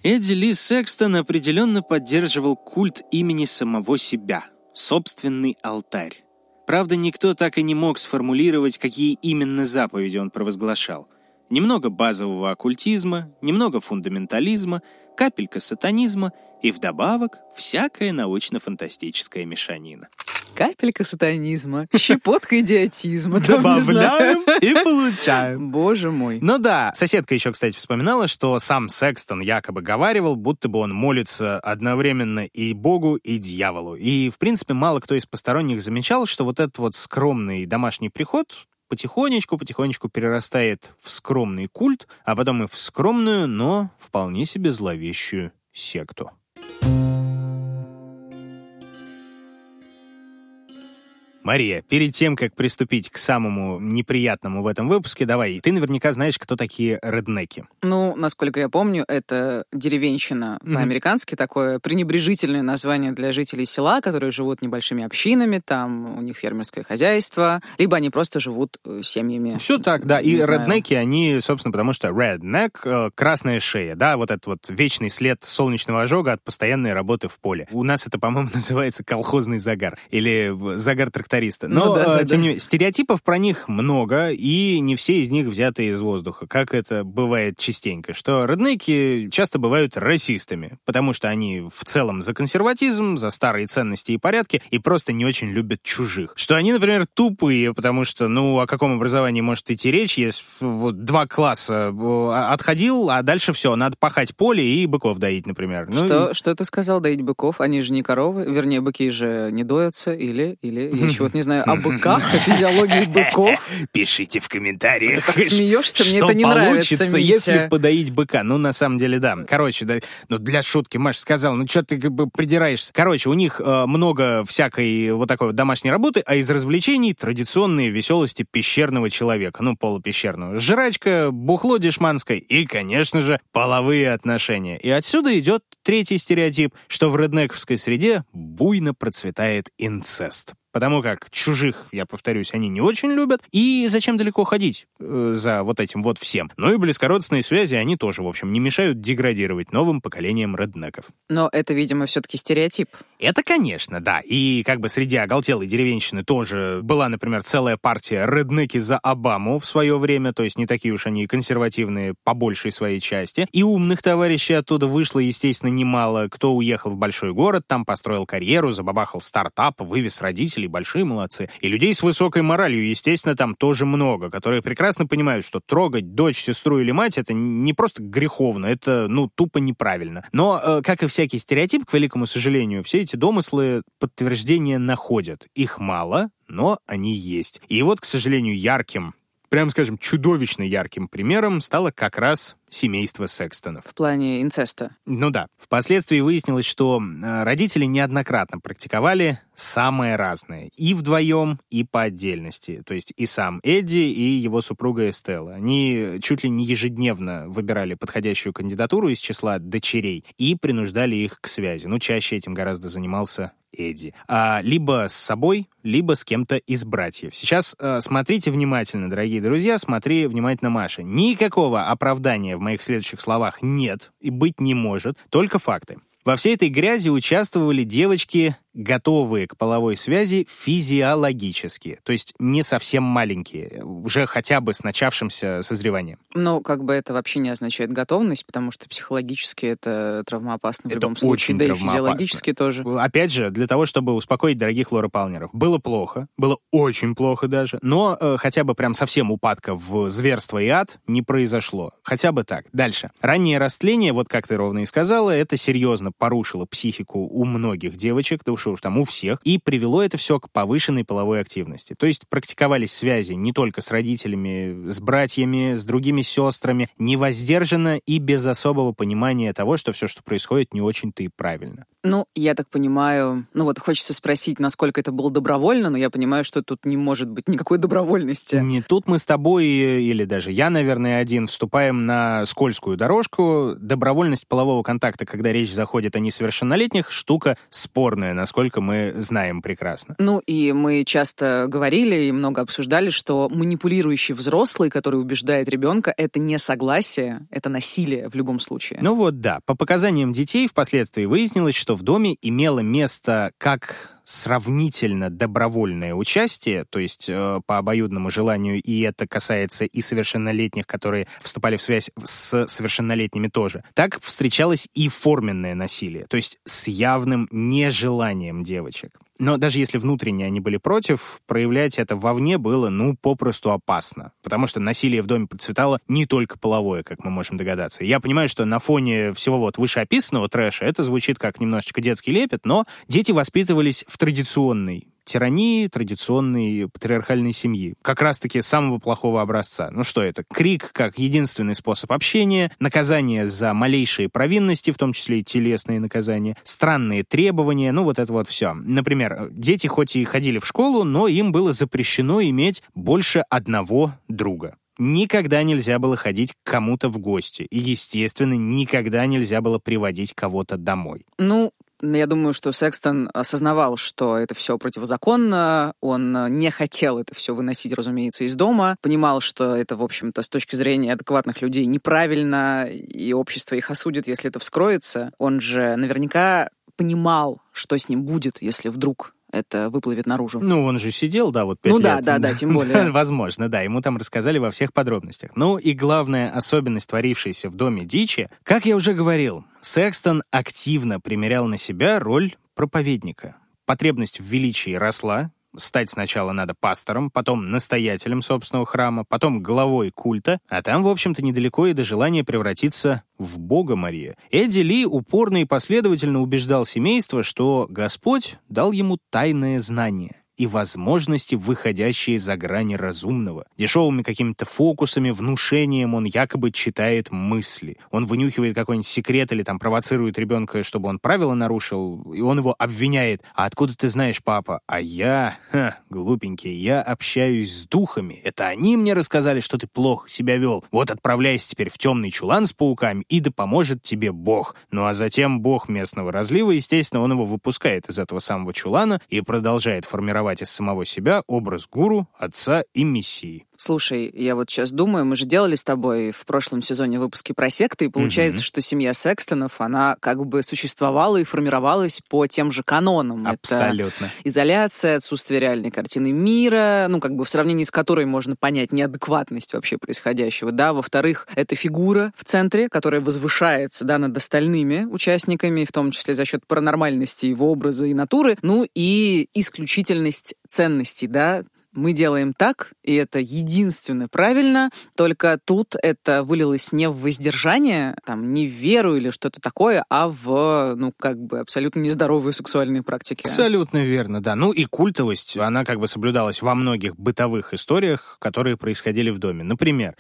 Эдди Ли Секстон определенно поддерживал культ имени самого себя, собственный алтарь. Правда, никто так и не мог сформулировать, какие именно заповеди он провозглашал. Немного базового оккультизма, немного фундаментализма, капелька сатанизма и вдобавок всякая научно-фантастическая мешанина. Капелька сатанизма, щепотка идиотизма. Добавляем и получаем. Боже мой. Ну да, соседка еще, кстати, вспоминала, что сам Секстон якобы говаривал, будто бы он молится одновременно и Богу, и дьяволу. И, в принципе, мало кто из посторонних замечал, что вот этот вот скромный домашний приход потихонечку-потихонечку перерастает в скромный культ, а потом и в скромную, но вполне себе зловещую секту. Мария, перед тем, как приступить к самому неприятному в этом выпуске, давай, ты наверняка знаешь, кто такие реднеки. Ну, насколько я помню, это деревенщина mm-hmm. по-американски, такое пренебрежительное название для жителей села, которые живут небольшими общинами, там у них фермерское хозяйство, либо они просто живут э, семьями. Все так, да. И реднеки, они, собственно, потому что redneck э, — красная шея, да, вот этот вот вечный след солнечного ожога от постоянной работы в поле. У нас это, по-моему, называется колхозный загар или загар трактора тракториста. Но, ну, да, э, тем да. не менее, стереотипов про них много, и не все из них взяты из воздуха, как это бывает частенько, что роднеки часто бывают расистами, потому что они в целом за консерватизм, за старые ценности и порядки, и просто не очень любят чужих. Что они, например, тупые, потому что, ну, о каком образовании может идти речь, если вот два класса э, отходил, а дальше все, надо пахать поле и быков доить, например. Ну, что, и... что ты сказал, доить быков? Они же не коровы, вернее, быки же не доятся, или, или еще вот не знаю, о быках, о физиологии быков. Пишите в комментариях. Ты так смеешься, мне это не нравится, Митя. если подоить быка. Ну, на самом деле, да. Короче, да, ну, для шутки Маша сказала, ну, что ты как бы придираешься. Короче, у них э, много всякой вот такой вот домашней работы, а из развлечений традиционные веселости пещерного человека, ну, полупещерного. Жрачка, бухло дешманское и, конечно же, половые отношения. И отсюда идет третий стереотип, что в реднековской среде буйно процветает инцест потому как чужих, я повторюсь, они не очень любят, и зачем далеко ходить э, за вот этим вот всем. Ну и близкородственные связи, они тоже, в общем, не мешают деградировать новым поколениям реднеков. Но это, видимо, все-таки стереотип. Это, конечно, да. И как бы среди оголтелой деревенщины тоже была, например, целая партия реднеки за Обаму в свое время, то есть не такие уж они консервативные по большей своей части. И умных товарищей оттуда вышло, естественно, немало. Кто уехал в большой город, там построил карьеру, забабахал стартап, вывез родителей родителей большие молодцы. И людей с высокой моралью, естественно, там тоже много, которые прекрасно понимают, что трогать дочь, сестру или мать это не просто греховно, это, ну, тупо неправильно. Но, э, как и всякий стереотип, к великому сожалению, все эти домыслы подтверждения находят. Их мало, но они есть. И вот, к сожалению, ярким прям скажем, чудовищно ярким примером стало как раз семейства Секстонов. В плане инцеста? Ну да. Впоследствии выяснилось, что родители неоднократно практиковали самое разное. И вдвоем, и по отдельности. То есть и сам Эдди, и его супруга Эстелла. Они чуть ли не ежедневно выбирали подходящую кандидатуру из числа дочерей и принуждали их к связи. Ну, чаще этим гораздо занимался Эдди. А, либо с собой, либо с кем-то из братьев. Сейчас а, смотрите внимательно, дорогие друзья, смотри внимательно, Маша. Никакого оправдания в моих следующих словах нет и быть не может, только факты. Во всей этой грязи участвовали девочки готовые к половой связи физиологически, то есть не совсем маленькие, уже хотя бы с начавшимся созреванием. Но как бы это вообще не означает готовность, потому что психологически это травмоопасно в это любом случае, очень да и физиологически тоже. Опять же, для того, чтобы успокоить дорогих лоропалнеров. Было плохо, было очень плохо даже, но э, хотя бы прям совсем упадка в зверство и ад не произошло. Хотя бы так. Дальше. Раннее растление, вот как ты ровно и сказала, это серьезно порушило психику у многих девочек, да уж лучше уж там у всех, и привело это все к повышенной половой активности. То есть практиковались связи не только с родителями, с братьями, с другими сестрами, невоздержанно и без особого понимания того, что все, что происходит, не очень-то и правильно. Ну, я так понимаю, ну вот хочется спросить, насколько это было добровольно, но я понимаю, что тут не может быть никакой добровольности. Не тут мы с тобой, или даже я, наверное, один, вступаем на скользкую дорожку. Добровольность полового контакта, когда речь заходит о несовершеннолетних, штука спорная, насколько мы знаем прекрасно. Ну, и мы часто говорили и много обсуждали, что манипулирующий взрослый, который убеждает ребенка, это не согласие, это насилие в любом случае. Ну вот да, по показаниям детей впоследствии выяснилось, что в доме имело место как сравнительно добровольное участие, то есть э, по обоюдному желанию, и это касается и совершеннолетних, которые вступали в связь с совершеннолетними тоже, так встречалось и форменное насилие, то есть с явным нежеланием девочек. Но даже если внутренне они были против, проявлять это вовне было, ну, попросту опасно. Потому что насилие в доме процветало не только половое, как мы можем догадаться. Я понимаю, что на фоне всего вот вышеописанного трэша это звучит как немножечко детский лепет, но дети воспитывались в традиционной тирании традиционной патриархальной семьи. Как раз-таки самого плохого образца. Ну что это? Крик как единственный способ общения, наказание за малейшие провинности, в том числе и телесные наказания, странные требования, ну вот это вот все. Например, дети хоть и ходили в школу, но им было запрещено иметь больше одного друга. Никогда нельзя было ходить к кому-то в гости. И, естественно, никогда нельзя было приводить кого-то домой. Ну, я думаю, что Секстон осознавал, что это все противозаконно, он не хотел это все выносить, разумеется, из дома, понимал, что это, в общем-то, с точки зрения адекватных людей неправильно, и общество их осудит, если это вскроется. Он же наверняка понимал, что с ним будет, если вдруг это выплывет наружу. Ну, он же сидел, да, вот пять Ну лет. да, да, да, тем более. Возможно, да, ему там рассказали во всех подробностях. Ну и главная особенность творившейся в доме дичи, как я уже говорил, Секстон активно примерял на себя роль проповедника. Потребность в величии росла, стать сначала надо пастором, потом настоятелем собственного храма, потом главой культа, а там, в общем-то, недалеко и до желания превратиться в Бога Мария. Эдди Ли упорно и последовательно убеждал семейство, что Господь дал ему тайное знание и возможности, выходящие за грани разумного. Дешевыми какими-то фокусами, внушением он якобы читает мысли. Он вынюхивает какой-нибудь секрет или там провоцирует ребенка, чтобы он правила нарушил, и он его обвиняет. «А откуда ты знаешь, папа?» «А я, ха, глупенький, я общаюсь с духами. Это они мне рассказали, что ты плохо себя вел. Вот отправляйся теперь в темный чулан с пауками, и да поможет тебе Бог». Ну а затем Бог местного разлива, естественно, он его выпускает из этого самого чулана и продолжает формировать формировать из самого себя образ гуру, отца и мессии. Слушай, я вот сейчас думаю, мы же делали с тобой в прошлом сезоне выпуски про секты, и получается, угу. что семья Секстонов, она как бы существовала и формировалась по тем же канонам. Абсолютно. Это изоляция, отсутствие реальной картины мира, ну, как бы в сравнении с которой можно понять неадекватность вообще происходящего, да. Во-вторых, это фигура в центре, которая возвышается, да, над остальными участниками, в том числе за счет паранормальности его образа и натуры, ну и исключительность ценностей, да, мы делаем так, и это единственно правильно, только тут это вылилось не в воздержание, там, не в веру или что-то такое, а в, ну, как бы абсолютно нездоровые сексуальные практики. Абсолютно верно, да. Ну и культовость, она как бы соблюдалась во многих бытовых историях, которые происходили в доме. Например,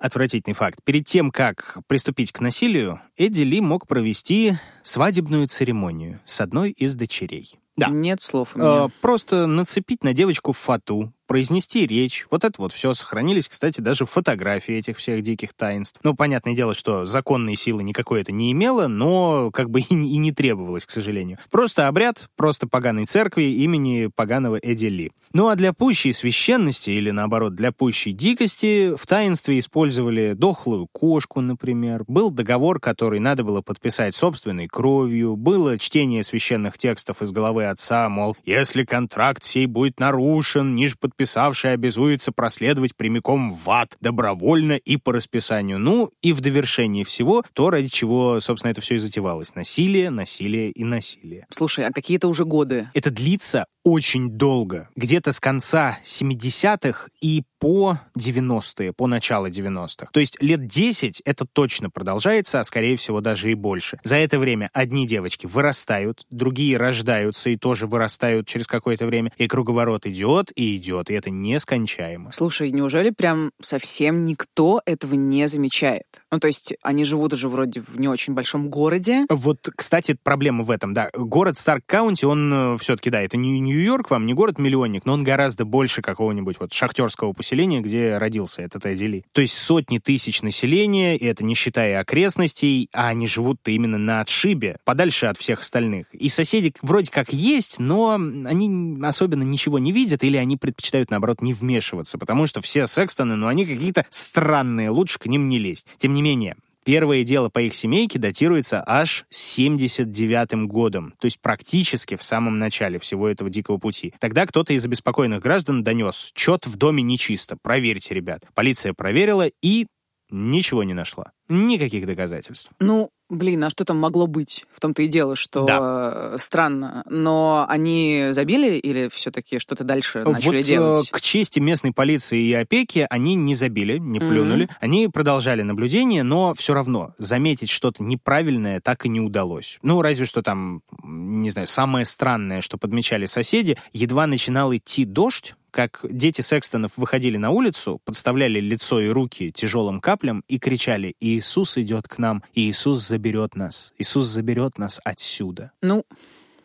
отвратительный факт. Перед тем, как приступить к насилию, Эдди Ли мог провести свадебную церемонию с одной из дочерей. Да. Нет слов у меня. Э, просто нацепить на девочку фату, произнести речь. Вот это вот все сохранились, кстати, даже фотографии этих всех диких таинств. Ну, понятное дело, что законные силы никакой это не имело, но как бы и, и не требовалось, к сожалению. Просто обряд, просто поганой церкви имени поганого Эдди Ли. Ну а для пущей священности, или наоборот, для пущей дикости, в таинстве использовали дохлую кошку, например. Был договор, который надо было подписать собственной кровью. Было чтение священных текстов из головы отца, мол, если контракт сей будет нарушен, ниже под подписавший обязуется проследовать прямиком в ад, добровольно и по расписанию. Ну, и в довершении всего, то, ради чего, собственно, это все и затевалось. Насилие, насилие и насилие. Слушай, а какие-то уже годы? Это длится очень долго. Где-то с конца 70-х и по 90-е, по начало 90-х. То есть лет 10 это точно продолжается, а скорее всего даже и больше. За это время одни девочки вырастают, другие рождаются и тоже вырастают через какое-то время, и круговорот идет и идет, и это нескончаемо. Слушай, неужели прям совсем никто этого не замечает? Ну, то есть они живут уже вроде в не очень большом городе. Вот, кстати, проблема в этом, да. Город Старк-Каунти, он э, все-таки, да, это не Нью-Йорк вам, не город-миллионник, но он гораздо больше какого-нибудь вот шахтерского поселения, где родился этот Эдди Ли. То есть сотни тысяч населения, и это не считая окрестностей, а они живут-то именно на отшибе, подальше от всех остальных. И соседи вроде как есть, но они особенно ничего не видят, или они предпочитают, наоборот, не вмешиваться, потому что все Секстоны, ну, они какие-то странные, лучше к ним не лезть. Тем не менее, Первое дело по их семейке датируется аж 79 годом, то есть практически в самом начале всего этого дикого пути. Тогда кто-то из обеспокоенных граждан донес «Чет в доме нечисто, проверьте, ребят». Полиция проверила и ничего не нашла. Никаких доказательств. Ну, Блин, а что там могло быть? В том-то и дело, что Да. э, странно. Но они забили или все-таки что-то дальше начали вот, э, делать? к чести местной полиции и опеки, они не забили, не Мгм. плюнули. Они продолжали наблюдение, но все равно заметить что-то неправильное так и не удалось. Ну, разве что там, не знаю, самое странное, что подмечали соседи, едва начинал идти дождь, как дети Секстонов выходили на улицу, подставляли лицо и руки тяжелым каплям и кричали «Иисус идет к нам, Иисус заберет нас, Иисус заберет нас отсюда». Ну,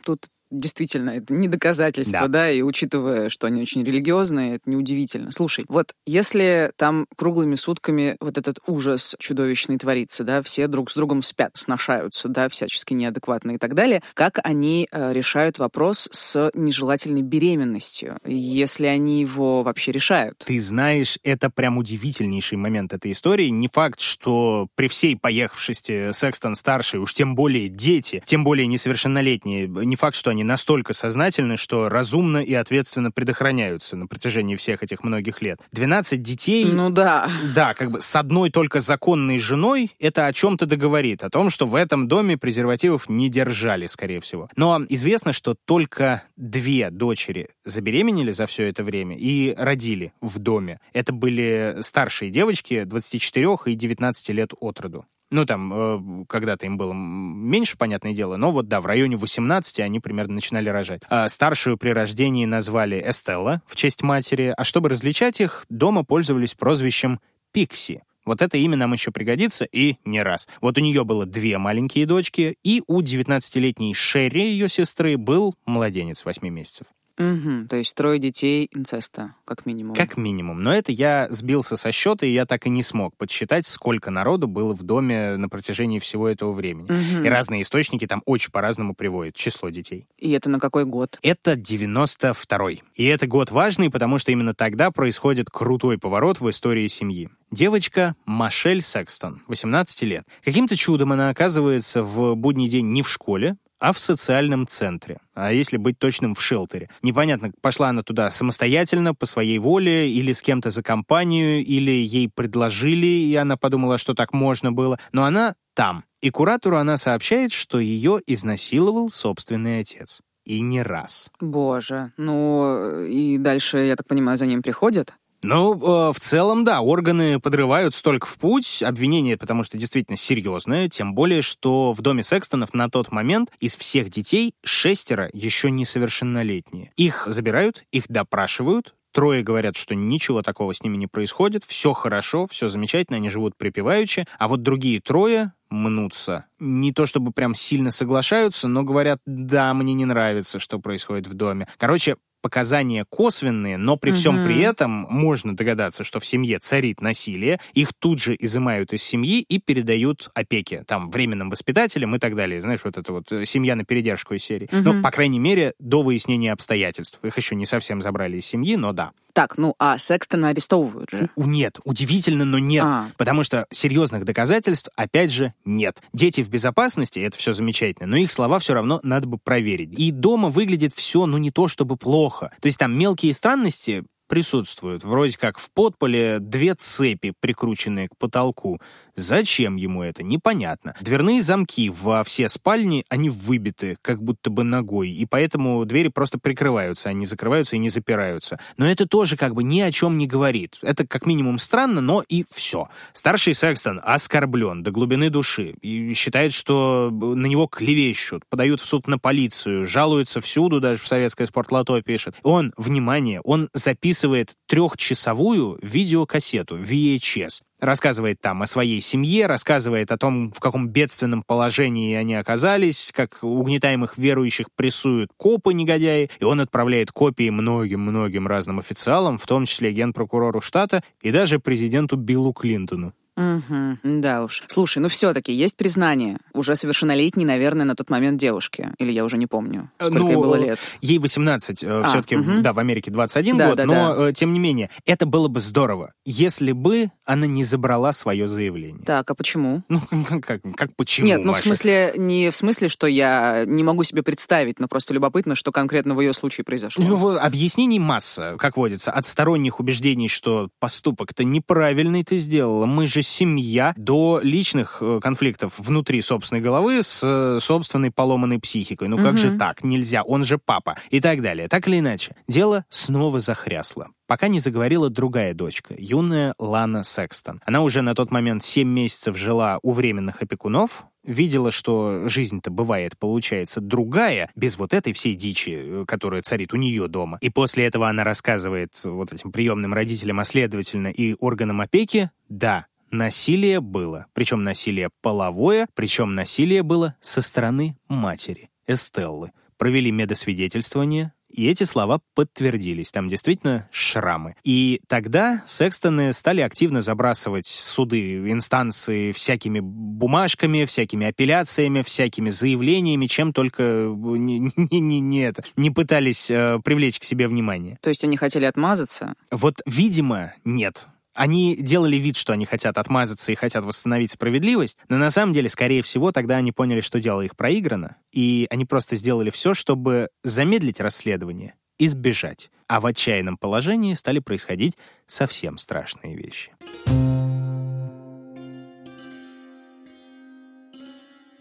тут действительно это не доказательство, Да. да. и учитывая, что они очень религиозные, это неудивительно. Слушай, вот если там круглыми сутками вот этот ужас чудовищный творится, да, все друг с другом спят, сношаются, да, всячески неадекватно и так далее, как они э, решают вопрос с нежелательной беременностью, если они его вообще решают? Ты знаешь, это прям удивительнейший момент этой истории. Не факт, что при всей поехавшести Секстон старший, уж тем более дети, тем более несовершеннолетние, не факт, что они настолько сознательны, что разумно и ответственно предохраняются на протяжении всех этих многих лет. 12 детей... Ну да. Да, как бы с одной только законной женой это о чем-то договорит, о том, что в этом доме презервативов не держали, скорее всего. Но известно, что только две дочери забеременели за все это время и родили в доме. Это были старшие девочки 24 и 19 лет от роду. Ну, там, э, когда-то им было меньше, понятное дело, но вот, да, в районе 18 они примерно начинали рожать. А старшую при рождении назвали Эстелла в честь матери, а чтобы различать их, дома пользовались прозвищем Пикси. Вот это имя нам еще пригодится, и не раз. Вот у нее было две маленькие дочки, и у 19-летней Шерри, ее сестры, был младенец 8 месяцев. Мгм, То есть трое детей инцеста, как минимум. Как минимум. Но это я сбился со счета, и я так и не смог подсчитать, сколько народу было в доме на протяжении всего этого времени. Мгм. И разные источники там очень по-разному приводят число детей. И это на какой год? Это 92-й. И это год важный, потому что именно тогда происходит крутой поворот в истории семьи. Девочка Машель Секстон, 18 лет. Каким-то чудом она оказывается в будний день не в школе, а в социальном центре. А если быть точным, в шелтере. Непонятно, пошла она туда самостоятельно, по своей воле, или с кем-то за компанию, или ей предложили, и она подумала, что так можно было. Но она там. И куратору она сообщает, что ее изнасиловал собственный отец. И не раз. Боже. Ну, и дальше, я так понимаю, за ним приходят? Ну, э, в целом, да, органы подрывают столько в путь, обвинение, потому что действительно серьезное, тем более, что в доме Секстонов на тот момент из всех детей шестеро еще несовершеннолетние. Их забирают, их допрашивают, Трое говорят, что ничего такого с ними не происходит, все хорошо, все замечательно, они живут припеваючи, а вот другие трое мнутся. Не то чтобы прям сильно соглашаются, но говорят, да, мне не нравится, что происходит в доме. Короче, показания косвенные, но при всем Мгм. при этом можно догадаться, что в семье царит насилие, их тут же изымают из семьи и передают опеке, там, временным воспитателям и так далее. Знаешь, вот это вот э, семья на передержку из серии. Ну, Мгм. по крайней мере, до выяснения обстоятельств. Их еще не совсем забрали из семьи, но да. Так, ну, а Секстона арестовывают же. У- Нет, удивительно, но нет. А. Потому что серьезных доказательств, опять же, нет. Дети в безопасности, это все замечательно, но их слова все равно надо бы проверить. И дома выглядит все, ну, не то чтобы плохо. То есть там мелкие странности присутствуют. Вроде как в подполе две цепи, прикрученные к потолку. Зачем ему это, непонятно. Дверные замки во все спальни, они выбиты, как будто бы ногой, и поэтому двери просто прикрываются, они закрываются и не запираются. Но это тоже как бы ни о чем не говорит. Это как минимум странно, но и все. Старший Секстон оскорблен до глубины души и считает, что на него клевещут, подают в суд на полицию, жалуются всюду, даже в советское спортлото пишет. Он, внимание, он записывает трехчасовую видеокассету VHS. Рассказывает там о своей семье, рассказывает о том, в каком бедственном положении они оказались, как угнетаемых верующих прессуют копы негодяи, и он отправляет копии многим-многим разным официалам, в том числе генпрокурору штата и даже президенту Биллу Клинтону. Угу, да уж. Слушай, ну все-таки есть признание. Уже совершеннолетней, наверное, на тот момент девушки. Или я уже не помню, сколько Ну, ей было лет. Ей 18, А, все-таки, мгм. да, в Америке 21 Да, год, да, но, э, тем не менее, это было бы здорово, если бы она не забрала свое заявление. Так, а почему? Ну, как, как почему, Нет, ну Маша? в смысле, не в смысле, что я не могу себе представить, но просто любопытно, что конкретно в ее случае произошло. Ну, объяснений масса, как водится. От сторонних убеждений, что поступок-то неправильный ты сделала. Мы же семья, до личных э, конфликтов внутри собственной головы с э, собственной поломанной психикой. Ну как Мгм. же так? Нельзя, он же папа. И так далее. Так или иначе, дело снова захрясло. Пока не заговорила другая дочка, юная Лана Секстон. Она уже на тот момент 7 месяцев жила у временных опекунов, видела, что жизнь-то бывает, получается, другая, без вот этой всей дичи, э, которая царит у нее дома. И после этого она рассказывает вот этим приемным родителям, а следовательно и органам опеки, да, насилие было. Причем насилие половое, причем насилие было со стороны матери, Эстеллы. Провели медосвидетельствование, и эти слова подтвердились. Там действительно шрамы. И тогда Секстоны стали активно забрасывать суды, инстанции всякими бумажками, всякими апелляциями, всякими заявлениями, чем только не, не, не, не это, не пытались э, привлечь к себе внимание. То есть они хотели отмазаться? Вот, видимо, нет. Они делали вид, что они хотят отмазаться и хотят восстановить справедливость, но на самом деле, скорее всего, тогда они поняли, что дело их проиграно, и они просто сделали все, чтобы замедлить расследование и сбежать. А в отчаянном положении стали происходить совсем страшные вещи.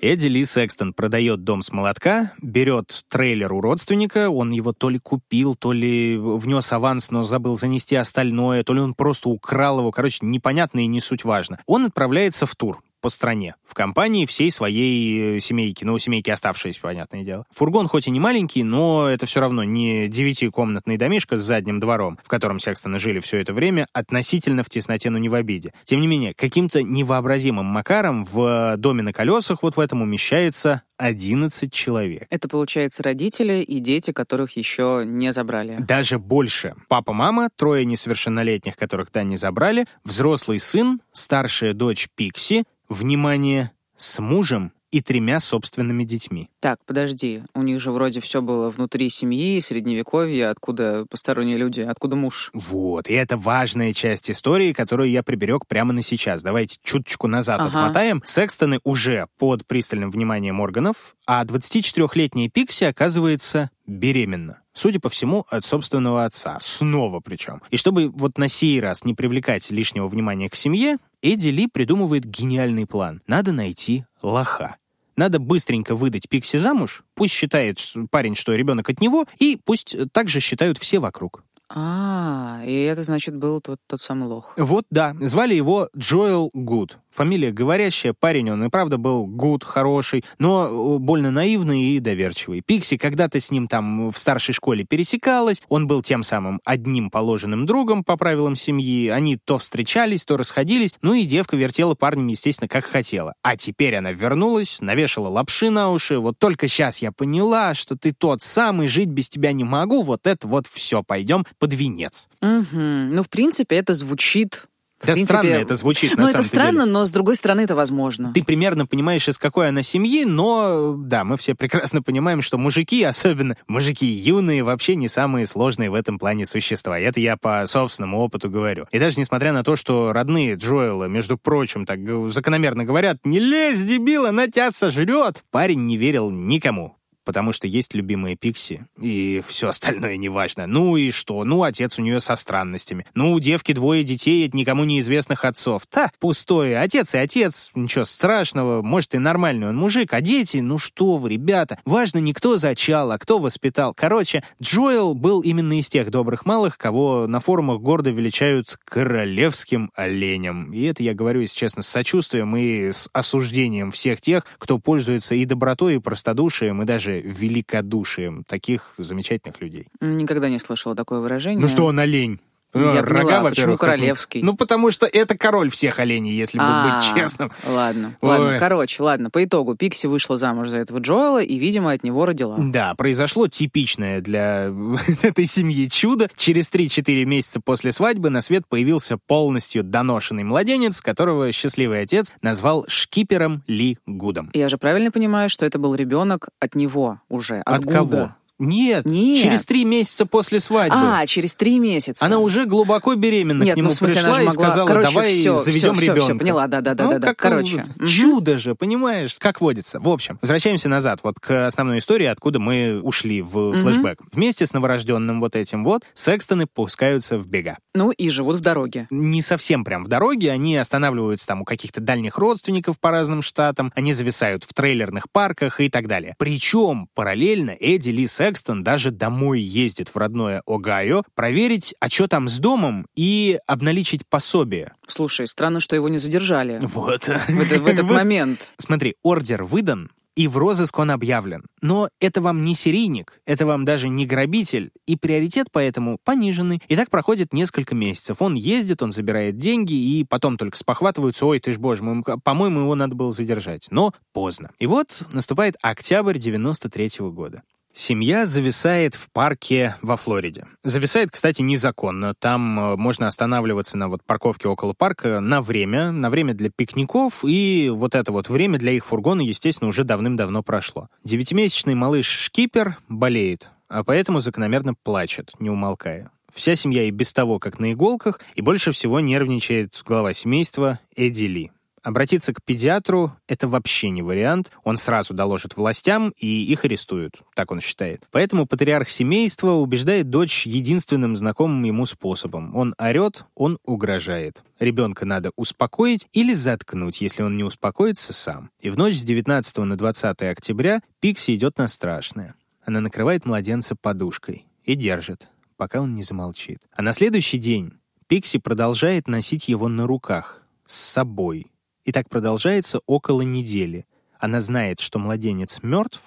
Эдди Ли Секстон продает дом с молотка, берет трейлер у родственника, он его то ли купил, то ли внес аванс, но забыл занести остальное, то ли он просто украл его, короче, непонятно и не суть важно. Он отправляется в тур по стране, в компании всей своей э, семейки, ну, у семейки оставшиеся, понятное дело. Фургон хоть и не маленький, но это все равно не девятикомнатный домишко с задним двором, в котором Секстоны жили все это время, относительно в тесноте, но не в обиде. Тем не менее, каким-то невообразимым макаром в доме на колесах вот в этом умещается 11 человек. Это, получается, родители и дети, которых еще не забрали. Даже больше. Папа, мама, трое несовершеннолетних, которых да не забрали, взрослый сын, старшая дочь Пикси, внимание, с мужем и тремя собственными детьми. Так, подожди, у них же вроде все было внутри семьи, средневековье, откуда посторонние люди, откуда муж? Вот, и это важная часть истории, которую я приберег прямо на сейчас. Давайте чуточку назад Ага. отмотаем. Секстоны уже под пристальным вниманием органов, а 24-летняя Пикси оказывается беременна. Судя по всему, от собственного отца. Снова причем. И чтобы вот на сей раз не привлекать лишнего внимания к семье, Эдди Ли придумывает гениальный план. Надо найти лоха. Надо быстренько выдать Пикси замуж, пусть считает парень, что ребенок от него, и пусть также считают все вокруг. А, и это, значит, был тот, тот самый лох. Вот, да, звали его Джоэл Гуд. Фамилия говорящая, парень он и правда был Гуд, хороший, но э, больно наивный и доверчивый. Пикси когда-то с ним там в старшей школе пересекалась, он был тем самым одним положенным другом по правилам семьи, они то встречались, то расходились, ну и девка вертела парнем, естественно, как хотела. А теперь она вернулась, навешала лапши на уши, вот только сейчас я поняла, что ты тот самый, жить без тебя не могу, вот это вот все, пойдем под венец. Мгм. Ну, в принципе, это звучит... в Да принципе, странно это звучит, на Ну, самом это странно, деле. но с другой стороны, это возможно. Ты примерно понимаешь, из какой она семьи, но, да, мы все прекрасно понимаем, что мужики, особенно мужики юные, вообще не самые сложные в этом плане существа. И Это я по собственному опыту говорю. И даже несмотря на то, что родные Джоэла, между прочим, так закономерно говорят, «Не лезь, дебил, она тебя сожрет!» Парень не верил никому. Потому что есть любимые Пикси, и все остальное неважно. Ну и что? Ну, отец у нее со странностями. Ну, у девки двое детей от никому неизвестных отцов. Та, пустое. Отец и отец, ничего страшного. Может, и нормальный он мужик. А дети, ну что вы, ребята. Важно не кто зачал, а кто воспитал. Короче, Джоэл был именно из тех добрых малых, кого на форумах гордо величают королевским оленем. И это я говорю, если честно, с сочувствием и с осуждением всех тех, кто пользуется и добротой, и простодушием, и даже великодушием таких замечательных людей. Никогда не слышала такое выражение. Ну что он олень? Ну, Я рога, поняла, почему королевский? Ну, потому что это король всех оленей, если бы А, быть честным. Ладно, Ой. ладно, короче, ладно. По итогу Пикси вышла замуж за этого Джоэла и, видимо, от него родила. Да, произошло типичное для этой семьи чудо. Через 3-4 месяца после свадьбы на свет появился полностью доношенный младенец, которого счастливый отец назвал шкипером Ли Гудом. Я же правильно понимаю, что это был ребенок от него уже, от, От кого? Нет, Нет. через три месяца после свадьбы. А, через три месяца. Она уже глубоко беременна Нет, к нему ну, в смысле, пришла она и могла- сказала, Короче, давай всё, заведем всё, ребенка. всё, поняла, да-да-да, Ну, да-да. как, Короче. Чудо же, понимаешь, как водится. В общем, возвращаемся назад вот к основной истории, откуда мы ушли в флешбэк. Вместе с новорожденным вот этим вот Секстоны пускаются в бега. Ну и живут в дороге. Не совсем прям в дороге, они останавливаются там у каких-то дальних родственников по разным штатам, они зависают в трейлерных парках и так далее. Причем параллельно Эдди Ли Секстон даже домой ездит в родное Огайо проверить, а что там с домом и обналичить пособие. Слушай, странно, что его не задержали Вот. в, это- в этот Вот. момент. Смотри, ордер выдан, и в розыск он объявлен. Но это вам не серийник, это вам даже не грабитель, и приоритет поэтому пониженный. И так проходит несколько месяцев. Он ездит, он забирает деньги, и потом только спохватываются, ой, ты ж боже мой, по-моему, его надо было задержать. Но поздно. И вот наступает октябрь 93 года. Семья зависает в парке во Флориде. Зависает, кстати, незаконно. Там э, можно останавливаться на вот парковке около парка на время, на время для пикников, и вот это вот время для их фургона, естественно, уже давным-давно прошло. Девятимесячный малыш Шкипер болеет, а поэтому закономерно плачет, не умолкая. Вся семья и без того, как на иголках, и больше всего нервничает глава семейства Эдди Ли. Обратиться к педиатру — это вообще не вариант. Он сразу доложит властям, и их арестуют, так он считает. Поэтому патриарх семейства убеждает дочь единственным знакомым ему способом. Он орет, он угрожает. Ребенка надо успокоить или заткнуть, если он не успокоится сам. И в ночь с 19 на 20 октября Пикси идет на страшное. Она накрывает младенца подушкой и держит, пока он не замолчит. А на следующий день Пикси продолжает носить его на руках, с собой. И так продолжается около недели. Она знает, что младенец мертв,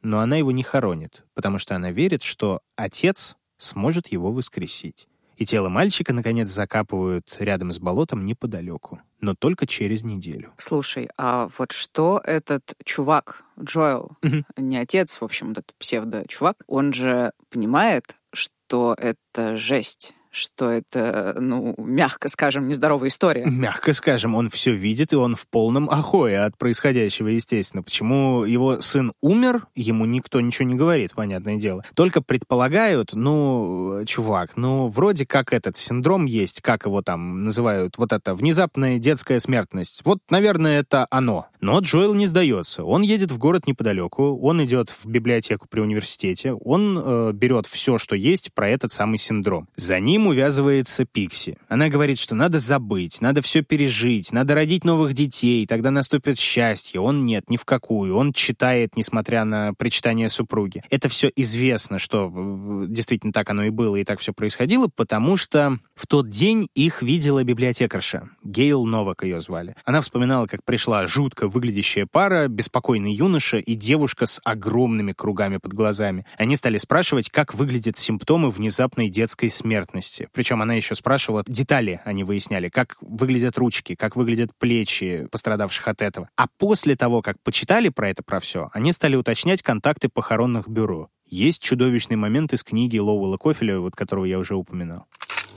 но она его не хоронит, потому что она верит, что отец сможет его воскресить. И тело мальчика, наконец, закапывают рядом с болотом неподалеку, но только через неделю. Слушай, а вот что этот чувак, Джоэл, Мгм. не отец, в общем, этот псевдо-чувак, он же понимает, что это жесть, что это, ну, мягко скажем, нездоровая история. Мягко скажем, он все видит, и он в полном ахое от происходящего, естественно. Почему его сын умер, ему никто ничего не говорит, понятное дело. Только предполагают, ну, чувак, ну, вроде как этот синдром есть, как его там называют, вот это внезапная детская смертность. Вот, наверное, это оно. Но Джоэл не сдается. Он едет в город неподалеку, он идет в библиотеку при университете, он э, берет все, что есть про этот самый синдром. За ним увязывается Пикси. Она говорит, что надо забыть, надо все пережить, надо родить новых детей, тогда наступит счастье. Он нет, ни в какую. Он читает, несмотря на причитание супруги. Это все известно, что э, действительно так оно и было, и так все происходило, потому что в тот день их видела библиотекарша. Гейл Новак ее звали. Она вспоминала, как пришла жутко выглядящая пара, беспокойный юноша и девушка с огромными кругами под глазами. Они стали спрашивать, как выглядят симптомы внезапной детской смертности. Причем она еще спрашивала детали, они выясняли, как выглядят ручки, как выглядят плечи пострадавших от этого. А после того, как почитали про это, про все, они стали уточнять контакты похоронных бюро. Есть чудовищный момент из книги Лоуэлла Кофеля, вот которого я уже упоминал.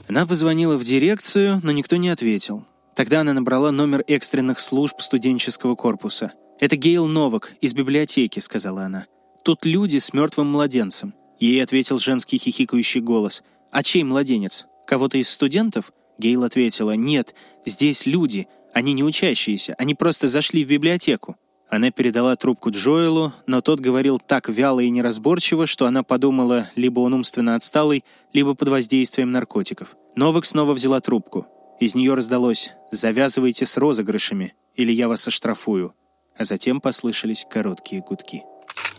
Она позвонила в дирекцию, но никто не ответил. Тогда она набрала номер экстренных служб студенческого корпуса. «Это Гейл Новак из библиотеки», — сказала она. «Тут люди с мертвым младенцем». Ей ответил женский хихикающий голос. «А чей младенец? Кого-то из студентов?» Гейл ответила. «Нет, здесь люди. Они не учащиеся. Они просто зашли в библиотеку». Она передала трубку Джоэлу, но тот говорил так вяло и неразборчиво, что она подумала, либо он умственно отсталый, либо под воздействием наркотиков. Новак снова взяла трубку. Из нее раздалось «Завязывайте с розыгрышами, или я вас оштрафую». А затем послышались короткие гудки.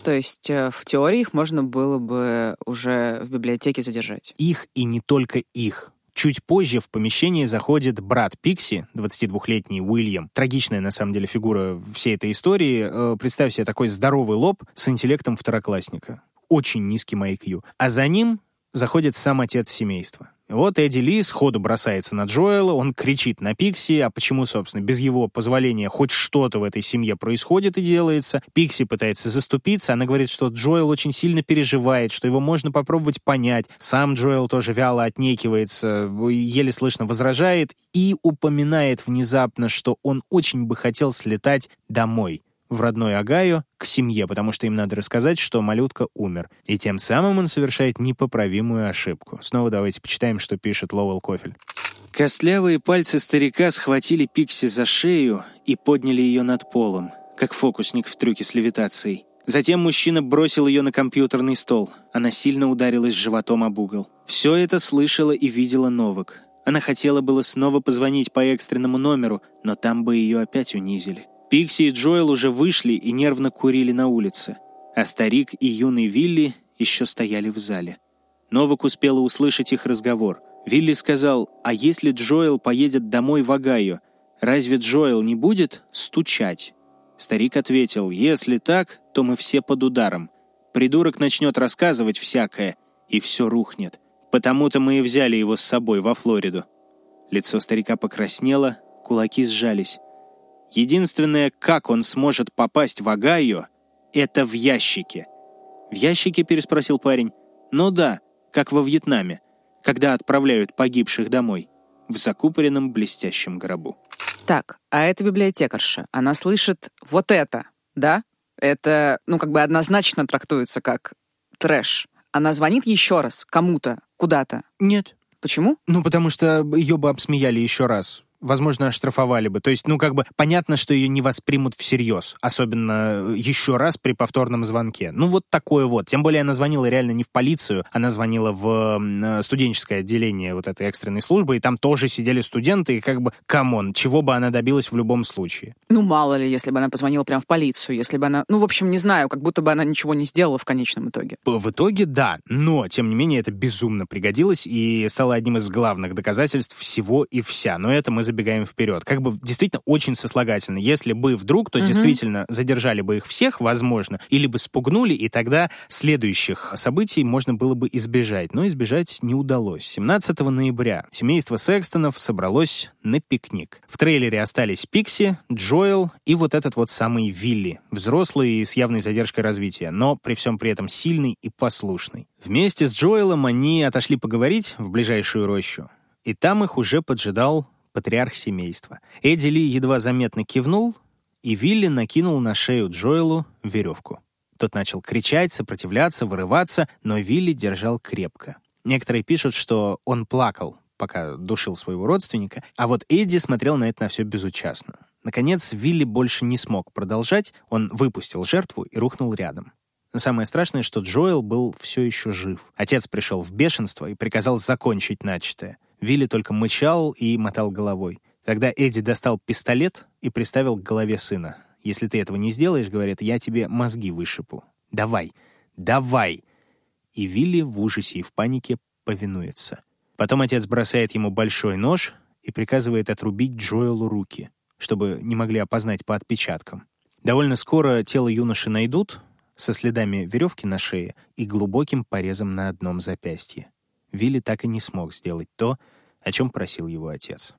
То есть э, в теории их можно было бы уже в библиотеке задержать. Их и не только их. Чуть позже в помещение заходит брат Пикси, 22-летний Уильям. Трагичная, на самом деле, фигура всей этой истории. Э, Представь себе такой здоровый лоб с интеллектом второклассника. Очень низким IQ. А за ним заходит сам отец семейства. Вот Эдди Ли сходу бросается на Джоэла, он кричит на Пикси, а почему, собственно, без его позволения хоть что-то в этой семье происходит и делается. Пикси пытается заступиться, она говорит, что Джоэл очень сильно переживает, что его можно попробовать понять. Сам Джоэл тоже вяло отнекивается, еле слышно возражает и упоминает внезапно, что он очень бы хотел слетать домой, в родной Агаю к семье, потому что им надо рассказать, что малютка умер. И тем самым он совершает непоправимую ошибку. Снова давайте почитаем, что пишет Лоуэлл Кофель. Костлявые пальцы старика схватили Пикси за шею и подняли ее над полом, как фокусник в трюке с левитацией. Затем мужчина бросил ее на компьютерный стол. Она сильно ударилась животом об угол. Все это слышала и видела Новак. Она хотела было снова позвонить по экстренному номеру, но там бы ее опять унизили. Пикси и Джоэл уже вышли и нервно курили на улице, а старик и юный Вилли еще стояли в зале. Новак успела услышать их разговор. Вилли сказал, а если Джоэл поедет домой в Огайо, разве Джоэл не будет стучать? Старик ответил, если так, то мы все под ударом. Придурок начнет рассказывать всякое, и все рухнет. Потому-то мы и взяли его с собой во Флориду. Лицо старика покраснело, кулаки сжались. Единственное, как он сможет попасть в Огайо, это в ящике. «В ящике?» — переспросил парень. «Ну да, как во Вьетнаме, когда отправляют погибших домой, в закупоренном блестящем гробу». Так, а эта библиотекарша, она слышит вот это, да? Это, ну, как бы однозначно трактуется как трэш. Она звонит еще раз кому-то, куда-то. Нет. Почему? Ну, потому что ее бы обсмеяли еще раз возможно, оштрафовали бы. То есть, ну, как бы понятно, что ее не воспримут всерьез, особенно э, еще раз при повторном звонке. Ну, вот такое вот. Тем более она звонила реально не в полицию, она звонила в э, студенческое отделение вот этой экстренной службы, и там тоже сидели студенты, и как бы, come on, чего бы она добилась в любом случае? Ну, мало ли, если бы она позвонила прямо в полицию, если бы она... Ну, в общем, не знаю, как будто бы она ничего не сделала в конечном итоге. В итоге, да, но, тем не менее, это безумно пригодилось и стало одним из главных доказательств всего и вся. Но это мы забегаем вперед. Как бы действительно очень сослагательно. Если бы вдруг, то угу. действительно задержали бы их всех, возможно, или бы спугнули, и тогда следующих событий можно было бы избежать. Но избежать не удалось. 17 ноября семейство Секстонов собралось на пикник. В трейлере остались Пикси, Джоэл и вот этот вот самый Вилли, взрослый и с явной задержкой развития, но при всем при этом сильный и послушный. Вместе с Джоэлом они отошли поговорить в ближайшую рощу, и там их уже поджидал патриарх семейства. Эдди Ли едва заметно кивнул, и Вилли накинул на шею Джоэлу веревку. Тот начал кричать, сопротивляться, вырываться, но Вилли держал крепко. Некоторые пишут, что он плакал, пока душил своего родственника, а вот Эдди смотрел на это на все безучастно. Наконец, Вилли больше не смог продолжать, он выпустил жертву и рухнул рядом. Но самое страшное, что Джоэл был все еще жив. Отец пришел в бешенство и приказал закончить начатое — Вилли только мычал и мотал головой. Тогда Эдди достал пистолет и приставил к голове сына. «Если ты этого не сделаешь, — говорит, — я тебе мозги вышипу. Давай, давай!» И Вилли в ужасе и в панике повинуется. Потом отец бросает ему большой нож и приказывает отрубить Джоэлу руки, чтобы не могли опознать по отпечаткам. Довольно скоро тело юноши найдут со следами веревки на шее и глубоким порезом на одном запястье. Вилли так и не смог сделать то, о чем просил его отец.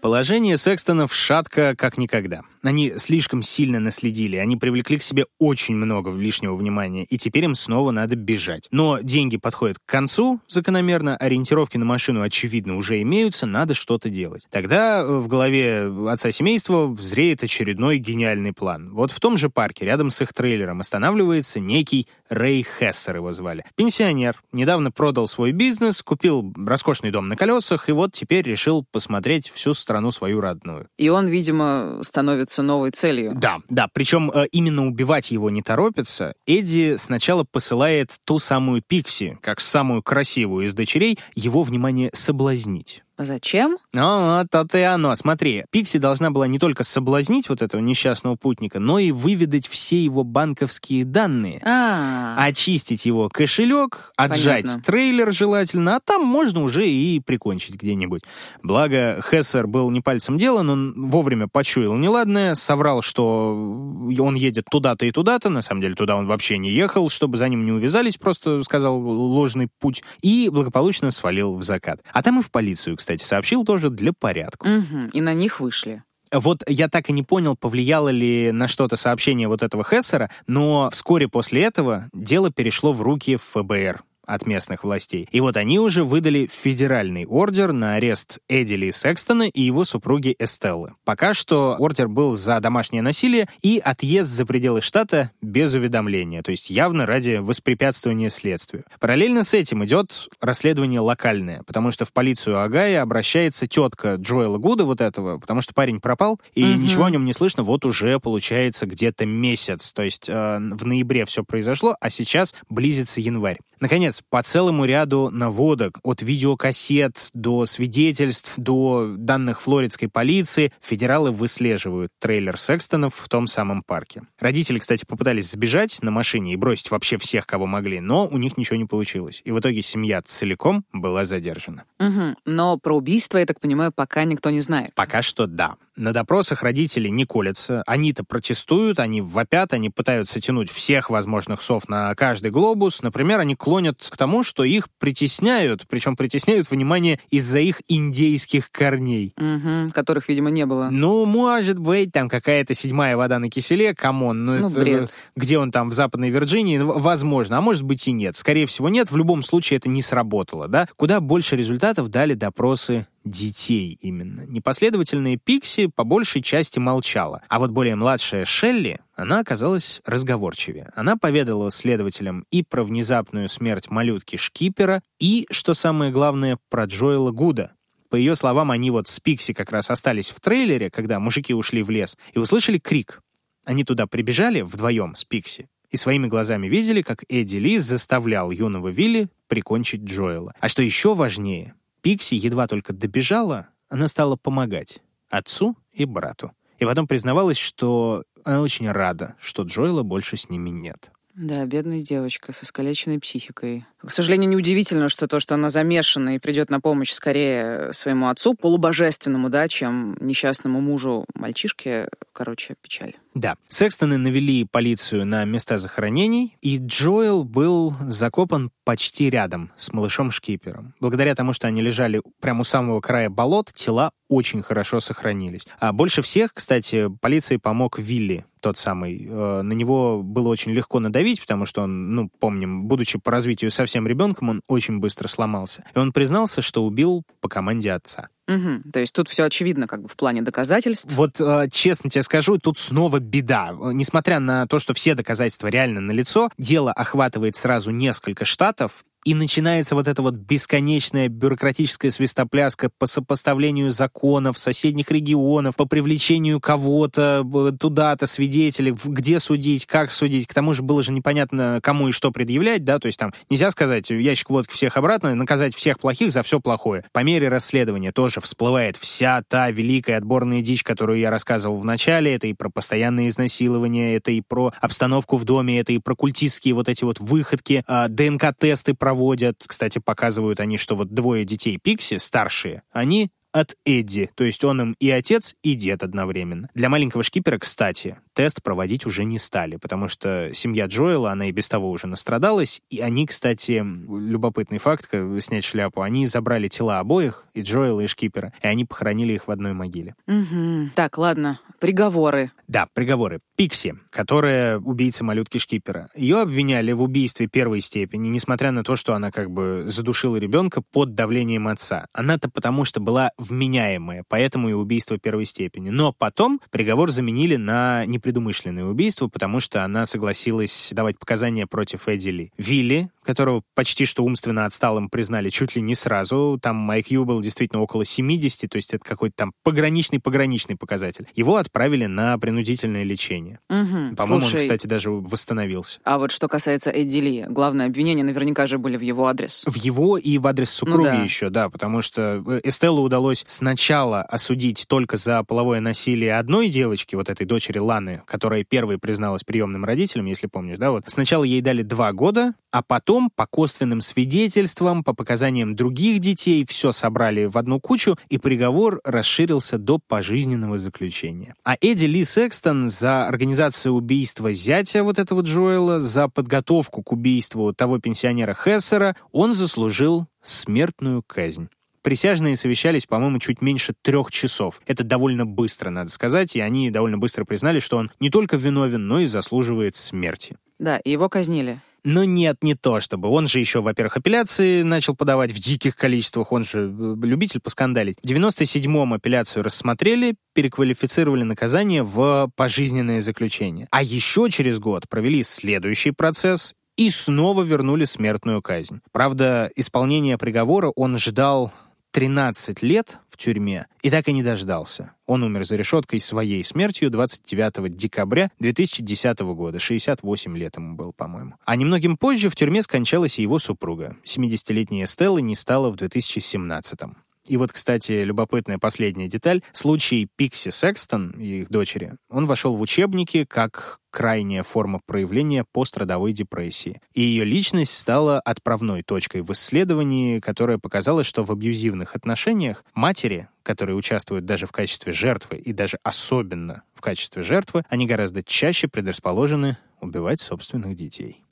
Положение Секстонов шатко как никогда. Они слишком сильно наследили, они привлекли к себе очень много лишнего внимания, и теперь им снова надо бежать. Но деньги подходят к концу, закономерно, ориентировки на машину, очевидно, уже имеются, надо что-то делать. Тогда э, в голове отца семейства взреет очередной гениальный план. Вот в том же парке, рядом с их трейлером, останавливается некий Рэй Хессер, его звали. Пенсионер, недавно продал свой бизнес, купил роскошный дом на колесах, и вот теперь решил посмотреть всю страну страну свою родную. И он, видимо, становится новой целью. Да, да. Причем э, именно убивать его не торопится. Эдди сначала посылает ту самую Пикси, как самую красивую из дочерей, его, внимание, соблазнить. Зачем? Ну, вот то и оно. Смотри, Пикси должна была не только соблазнить вот этого несчастного путника, но и выведать все его банковские данные. А, Очистить его кошелек, отжать Понятно. трейлер желательно, а там можно уже и прикончить где-нибудь. Благо, Хессер был не пальцем делан, он вовремя почуял неладное, соврал, что он едет туда-то и туда-то, на самом деле туда он вообще не ехал, чтобы за ним не увязались, просто сказал ложный путь, и благополучно свалил в закат. А там и в полицию, кстати, сообщил тоже для порядка. Мгм, И на них вышли. Вот я так и не понял, повлияло ли на что-то сообщение вот этого Хессера, но вскоре после этого дело перешло в руки ФБР. От местных властей. И вот они уже выдали федеральный ордер на арест Эдди Ли Секстона и его супруги Эстеллы. Пока что ордер был за домашнее насилие и отъезд за пределы штата без уведомления, то есть явно ради воспрепятствования следствию. Параллельно с этим идет расследование локальное, потому что в полицию Агая обращается тетка Джоэла Гуда вот этого, потому что парень пропал, и угу. ничего о нем не слышно вот уже, получается, где-то месяц. То есть э, в ноябре все произошло, а сейчас близится январь. Наконец, по целому ряду наводок, от видеокассет до свидетельств, до данных флоридской полиции, федералы выслеживают трейлер Секстонов в том самом парке. Родители, кстати, попытались сбежать на машине и бросить вообще всех, кого могли, но у них ничего не получилось. И в итоге семья целиком была задержана. Угу. Но про убийство, я так понимаю, пока никто не знает. Пока что да. На допросах родители не колятся. Они-то протестуют, они вопят, они пытаются тянуть всех возможных сов на каждый глобус. Например, они клонят к тому, что их притесняют, причем притесняют, внимание, из-за их индейских корней. Угу, которых, видимо, не было. Ну, может быть, там какая-то седьмая вода на киселе, come on. Ну, ну это, бред. Где он там, в Западной Вирджинии? Возможно, а может быть и нет. Скорее всего, нет. В любом случае это не сработало, да? Куда больше результатов дали допросы детей именно. Непоследовательная Пикси по большей части молчала, а вот более младшая Шелли, она оказалась разговорчивее. Она поведала следователям и про внезапную смерть малютки Шкипера, и, что самое главное, про Джоэла Гуда. По ее словам, они вот с Пикси как раз остались в трейлере, когда мужики ушли в лес, и услышали крик. Они туда прибежали вдвоем с Пикси, и своими глазами видели, как Эдди Ли заставлял юного Вилли прикончить Джоэла. А что еще важнее, Пикси едва только добежала, она стала помогать отцу и брату. И потом признавалась, что она очень рада, что Джоэла больше с ними нет. Да, бедная девочка со искалеченной психикой. К сожалению, неудивительно, что то, что она замешана и придет на помощь скорее своему отцу, полубожественному, да, чем несчастному мужу мальчишке, короче, печаль. Да. Секстоны навели полицию на места захоронений, и Джоэл был закопан почти рядом с малышом Шкипером. Благодаря тому, что они лежали прямо у самого края болот, тела очень хорошо сохранились. А больше всех, кстати, полиции помог Вилли, тот самый. Э, на него было очень легко надавить, потому что он, ну, помним, будучи по развитию совсем ребенком, он очень быстро сломался. И он признался, что убил по команде отца. Угу. То есть тут все очевидно как бы в плане доказательств. Вот э, честно тебе скажу, тут снова беда. Несмотря на то, что все доказательства реально налицо, дело охватывает сразу несколько штатов, и начинается вот эта вот бесконечная бюрократическая свистопляска по сопоставлению законов соседних регионов, по привлечению кого-то туда-то, свидетелей, где судить, как судить. К тому же было же непонятно, кому и что предъявлять, да, то есть там нельзя сказать ящик водки всех обратно, наказать всех плохих за все плохое. По мере расследования тоже всплывает вся та великая отборная дичь, которую я рассказывал в начале, это и про постоянное изнасилование, это и про обстановку в доме, это и про культистские вот эти вот выходки, а, ДНК-тесты про проводят. Кстати, показывают они, что вот двое детей Пикси, старшие, они от Эдди, то есть он им и отец, и дед одновременно. Для маленького шкипера, кстати, тест проводить уже не стали, потому что семья Джоэла, она и без того уже настрадалась, и они, кстати, любопытный факт, снять шляпу, они забрали тела обоих, и Джоэла, и шкипера, и они похоронили их в одной могиле. Угу. Так, ладно, приговоры. Да, приговоры. Пикси, которая убийца малютки Шкипера. Ее обвиняли в убийстве первой степени, несмотря на то, что она как бы задушила ребенка под давлением отца. Она-то потому что была вменяемая, поэтому и убийство первой степени. Но потом приговор заменили на непредумышленное убийство, потому что она согласилась давать показания против Эдди Ли. Вилли, которого почти что умственно отсталым признали чуть ли не сразу, там IQ был действительно около 70, то есть это какой-то там пограничный-пограничный показатель. Его отправили на принудительное лечение. Угу. По-моему, Слушай, он, кстати, даже восстановился. А вот что касается Эдди Ли, главное обвинение наверняка же были в его адрес. В его и в адрес супруги ну, да. еще, да, потому что э, Эстеллу удалось сначала осудить только за половое насилие одной девочки, вот этой дочери Ланы, которая первой призналась приемным родителям, если помнишь, да, вот. Сначала ей дали два года, а потом по косвенным свидетельствам, по показаниям других детей, все собрали в одну кучу, и приговор расширился до пожизненного заключения. А Эдди Ли Секстон за организацию убийства зятя вот этого Джоэла, за подготовку к убийству того пенсионера Хессера, он заслужил смертную казнь. Присяжные совещались, по-моему, чуть меньше трех часов. Это довольно быстро, надо сказать, и они довольно быстро признали, что он не только виновен, но и заслуживает смерти. Да, и его казнили. Но нет, не то чтобы. Он же еще, во-первых, апелляции начал подавать в диких количествах, он же э, любитель поскандалить. В 97-м апелляцию рассмотрели, переквалифицировали наказание в пожизненное заключение. А еще через год провели следующий процесс и снова вернули смертную казнь. Правда, исполнение приговора он ждал 13 лет в тюрьме и так и не дождался. Он умер за решеткой своей смертью 29 декабря 2010 года. 68 лет ему был, по-моему. А немногим позже в тюрьме скончалась и его супруга. 70-летняя Стелла не стала в 2017 -м. И вот, кстати, любопытная последняя деталь. Случай Пикси Секстон и их дочери, он вошел в учебники как крайняя форма проявления пострадовой депрессии. И ее личность стала отправной точкой в исследовании, которое показало, что в абьюзивных отношениях матери, которые участвуют даже в качестве жертвы и даже особенно в качестве жертвы, они гораздо чаще предрасположены убивать собственных детей.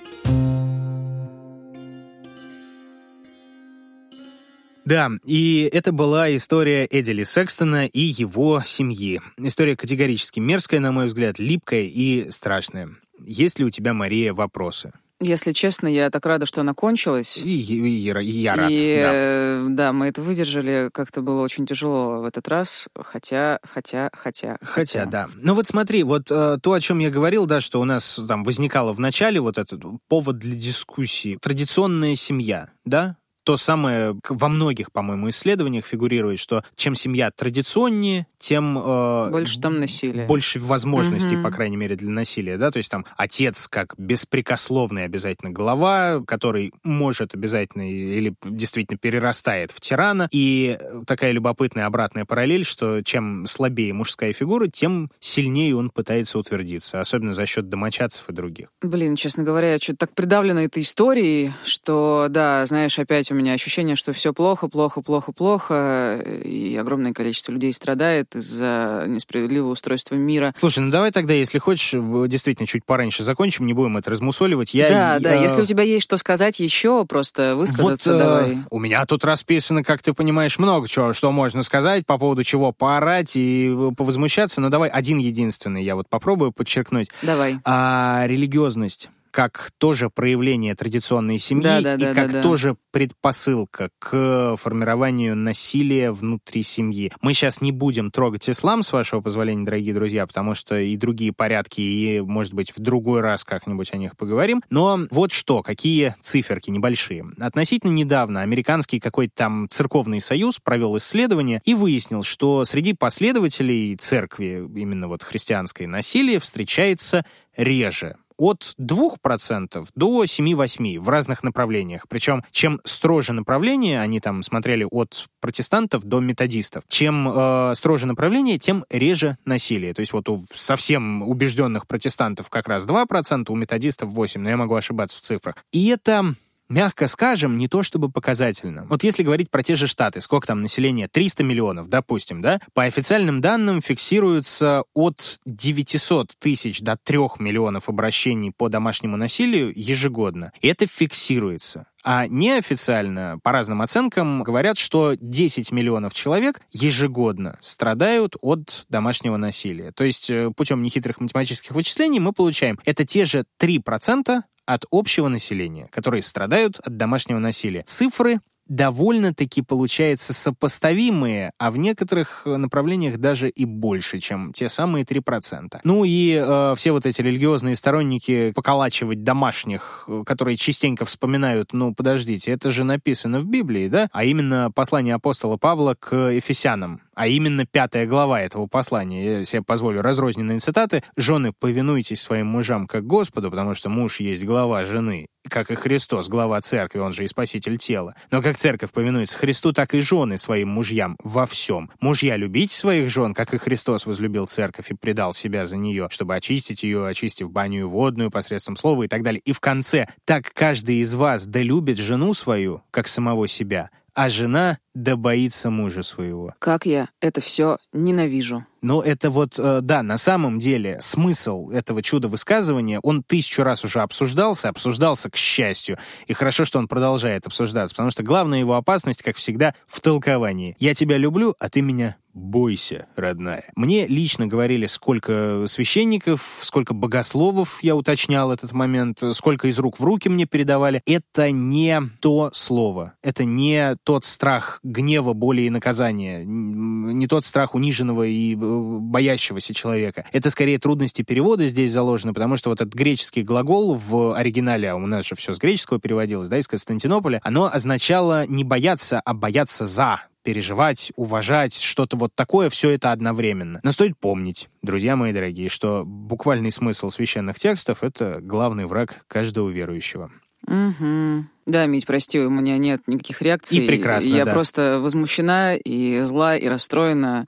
Да, и это была история Эдили Секстона и его семьи. История категорически мерзкая, на мой взгляд, липкая и страшная. Есть ли у тебя, Мария, вопросы? Если честно, я так рада, что она кончилась. И, и, и, и я рад. И да. э, да, мы это выдержали. Как-то было очень тяжело в этот раз. Хотя, хотя, хотя. Хотя, да. Ну вот смотри, вот э, то, о чем я говорил, да, что у нас там возникало в начале вот этот повод для дискуссии. Традиционная семья, да, то самое во многих, по-моему, исследованиях фигурирует, что чем семья традиционнее, тем... Э, больше там насилия. Больше возможностей, угу. по крайней мере, для насилия, да, то есть там отец как беспрекословный обязательно глава, который может обязательно или действительно перерастает в тирана, и такая любопытная обратная параллель, что чем слабее мужская фигура, тем сильнее он пытается утвердиться, особенно за счет домочадцев и других. Блин, честно говоря, я что-то так придавлена этой историей, что, да, знаешь, опять у меня ощущение, что все плохо, плохо, плохо, плохо, и огромное количество людей страдает из-за несправедливого устройства мира. Слушай, ну давай тогда, если хочешь, действительно чуть пораньше закончим, не будем это размусоливать. Я, да, я... да, если у тебя есть что сказать еще, просто высказаться вот, давай. Э, у меня тут расписано, как ты понимаешь, много чего, что можно сказать, по поводу чего поорать и повозмущаться, но давай один единственный я вот попробую подчеркнуть. Давай. А, религиозность как тоже проявление традиционной семьи да, да, и да, как да, тоже предпосылка к формированию насилия внутри семьи. Мы сейчас не будем трогать ислам, с вашего позволения, дорогие друзья, потому что и другие порядки, и, может быть, в другой раз как-нибудь о них поговорим. Но вот что, какие циферки небольшие. Относительно недавно американский какой-то там церковный союз провел исследование и выяснил, что среди последователей церкви, именно вот христианской, насилие встречается реже от 2% до 7-8% в разных направлениях. Причем, чем строже направление, они там смотрели от протестантов до методистов, чем э, строже направление, тем реже насилие. То есть вот у совсем убежденных протестантов как раз 2%, у методистов 8%, но я могу ошибаться в цифрах. И это мягко скажем, не то чтобы показательно. Вот если говорить про те же Штаты, сколько там населения? 300 миллионов, допустим, да? По официальным данным фиксируется от 900 тысяч до 3 миллионов обращений по домашнему насилию ежегодно. И это фиксируется. А неофициально, по разным оценкам, говорят, что 10 миллионов человек ежегодно страдают от домашнего насилия. То есть э, путем нехитрых математических вычислений мы получаем это те же 3% от общего населения, которые страдают от домашнего насилия. Цифры довольно-таки получается сопоставимые, а в некоторых направлениях даже и больше, чем те самые 3%. Ну и э, все вот эти религиозные сторонники поколачивать домашних, э, которые частенько вспоминают, ну подождите, это же написано в Библии, да? А именно послание апостола Павла к Ефесянам а именно пятая глава этого послания, я себе позволю разрозненные цитаты, «Жены, повинуйтесь своим мужам как Господу, потому что муж есть глава жены, как и Христос, глава церкви, он же и спаситель тела. Но как церковь повинуется Христу, так и жены своим мужьям во всем. Мужья, любите своих жен, как и Христос возлюбил церковь и предал себя за нее, чтобы очистить ее, очистив баню водную посредством слова и так далее. И в конце, так каждый из вас да любит жену свою, как самого себя, а жена да боится мужа своего. Как я это все ненавижу. Но это вот, э, да, на самом деле смысл этого чуда-высказывания, он тысячу раз уже обсуждался, обсуждался к счастью. И хорошо, что он продолжает обсуждаться, потому что главная его опасность, как всегда, в толковании. «Я тебя люблю, а ты меня бойся, родная. Мне лично говорили, сколько священников, сколько богословов, я уточнял этот момент, сколько из рук в руки мне передавали. Это не то слово, это не тот страх гнева, боли и наказания, не тот страх униженного и э, боящегося человека. Это скорее трудности перевода здесь заложены, потому что вот этот греческий глагол в оригинале, а у нас же все с греческого переводилось, да, из Константинополя, оно означало не бояться, а бояться за, переживать, уважать, что-то вот такое, все это одновременно. Но стоит помнить, друзья мои дорогие, что буквальный смысл священных текстов — это главный враг каждого верующего. Угу. Да, Мить, прости, у меня нет никаких реакций. И прекрасно, Я да. просто возмущена и зла, и расстроена,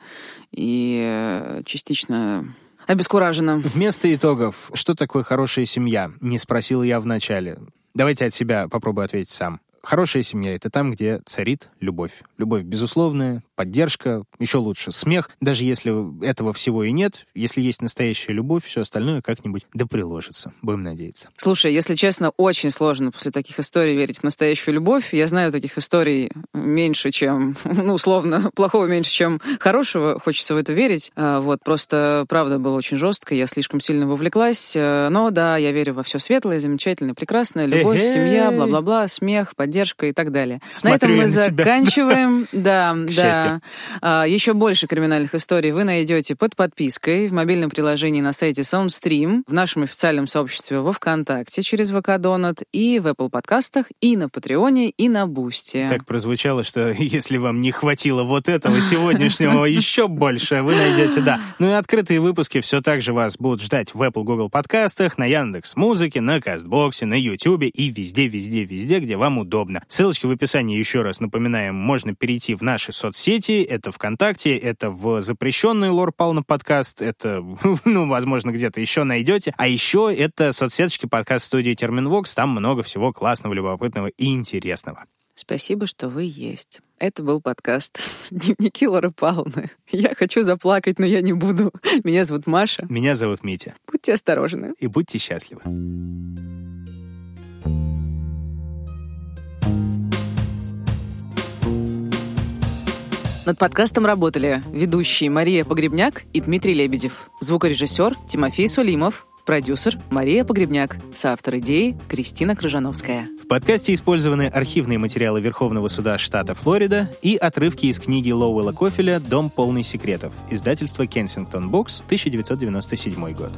и э, частично обескуражена. Вместо итогов, что такое хорошая семья? Не спросил я вначале. Давайте от себя попробую ответить сам. Хорошая семья — это там, где царит любовь. Любовь безусловная, поддержка, еще лучше смех. Даже если этого всего и нет, если есть настоящая любовь, все остальное как-нибудь да приложится. Будем надеяться. Слушай, если честно, очень сложно после таких историй верить в настоящую любовь. Я знаю таких историй меньше, чем, ну, условно, плохого меньше, чем хорошего. Хочется в это верить. А, Вот, просто правда было очень жестко, я слишком сильно вовлеклась. Э, Но да, я верю во все светлое, замечательное, прекрасное. Любовь, семья, бла-бла-бла, смех, поддержка и так далее. Смотрю на этом мы на тебя. заканчиваем. Да, да. счастью. А, Еще больше криминальных историй вы найдете под подпиской в мобильном приложении на сайте SoundStream, в нашем официальном сообществе во ВКонтакте через ВК Донат и в Apple подкастах, и на Патреоне, и на Бусти. Так прозвучало, что если вам не хватило вот этого сегодняшнего еще больше, вы найдете, да. Ну и открытые выпуски все так же вас будут ждать в Apple Google подкастах, на Яндекс Музыке, на Кастбоксе, на Ютубе и везде, везде, везде, где вам удобно. Ссылочки в описании, еще раз напоминаем, можно перейти в наши соцсети, это ВКонтакте, это в запрещенный Лор Пална подкаст, это, ну, возможно, где-то еще найдете. А еще это соцсеточки подкаст студии Терминвокс, там много всего классного, любопытного и интересного. Спасибо, что вы есть. Это был подкаст «Дневники Лоры Павловны». Я хочу заплакать, но я не буду. Меня зовут Маша. Меня зовут Митя, Будьте осторожны. и будьте счастливы. Над подкастом работали ведущие Мария Погребняк и Дмитрий Лебедев, звукорежиссер Тимофей Сулимов, продюсер Мария Погребняк, соавтор идеи Кристина Крыжановская. В подкасте использованы архивные материалы Верховного суда штата Флорида и отрывки из книги Лоуэлла Кофеля «Дом полный секретов», издательство Кенсингтон Букс, 1997 год.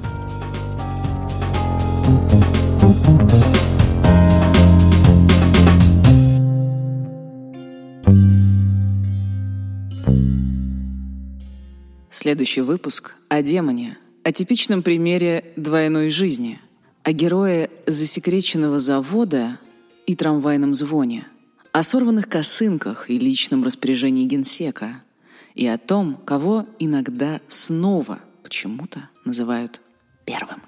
Следующий выпуск о демоне, о типичном примере двойной жизни, о герое засекреченного завода и трамвайном звоне, о сорванных косынках и личном распоряжении генсека, и о том, кого иногда снова почему-то называют первым.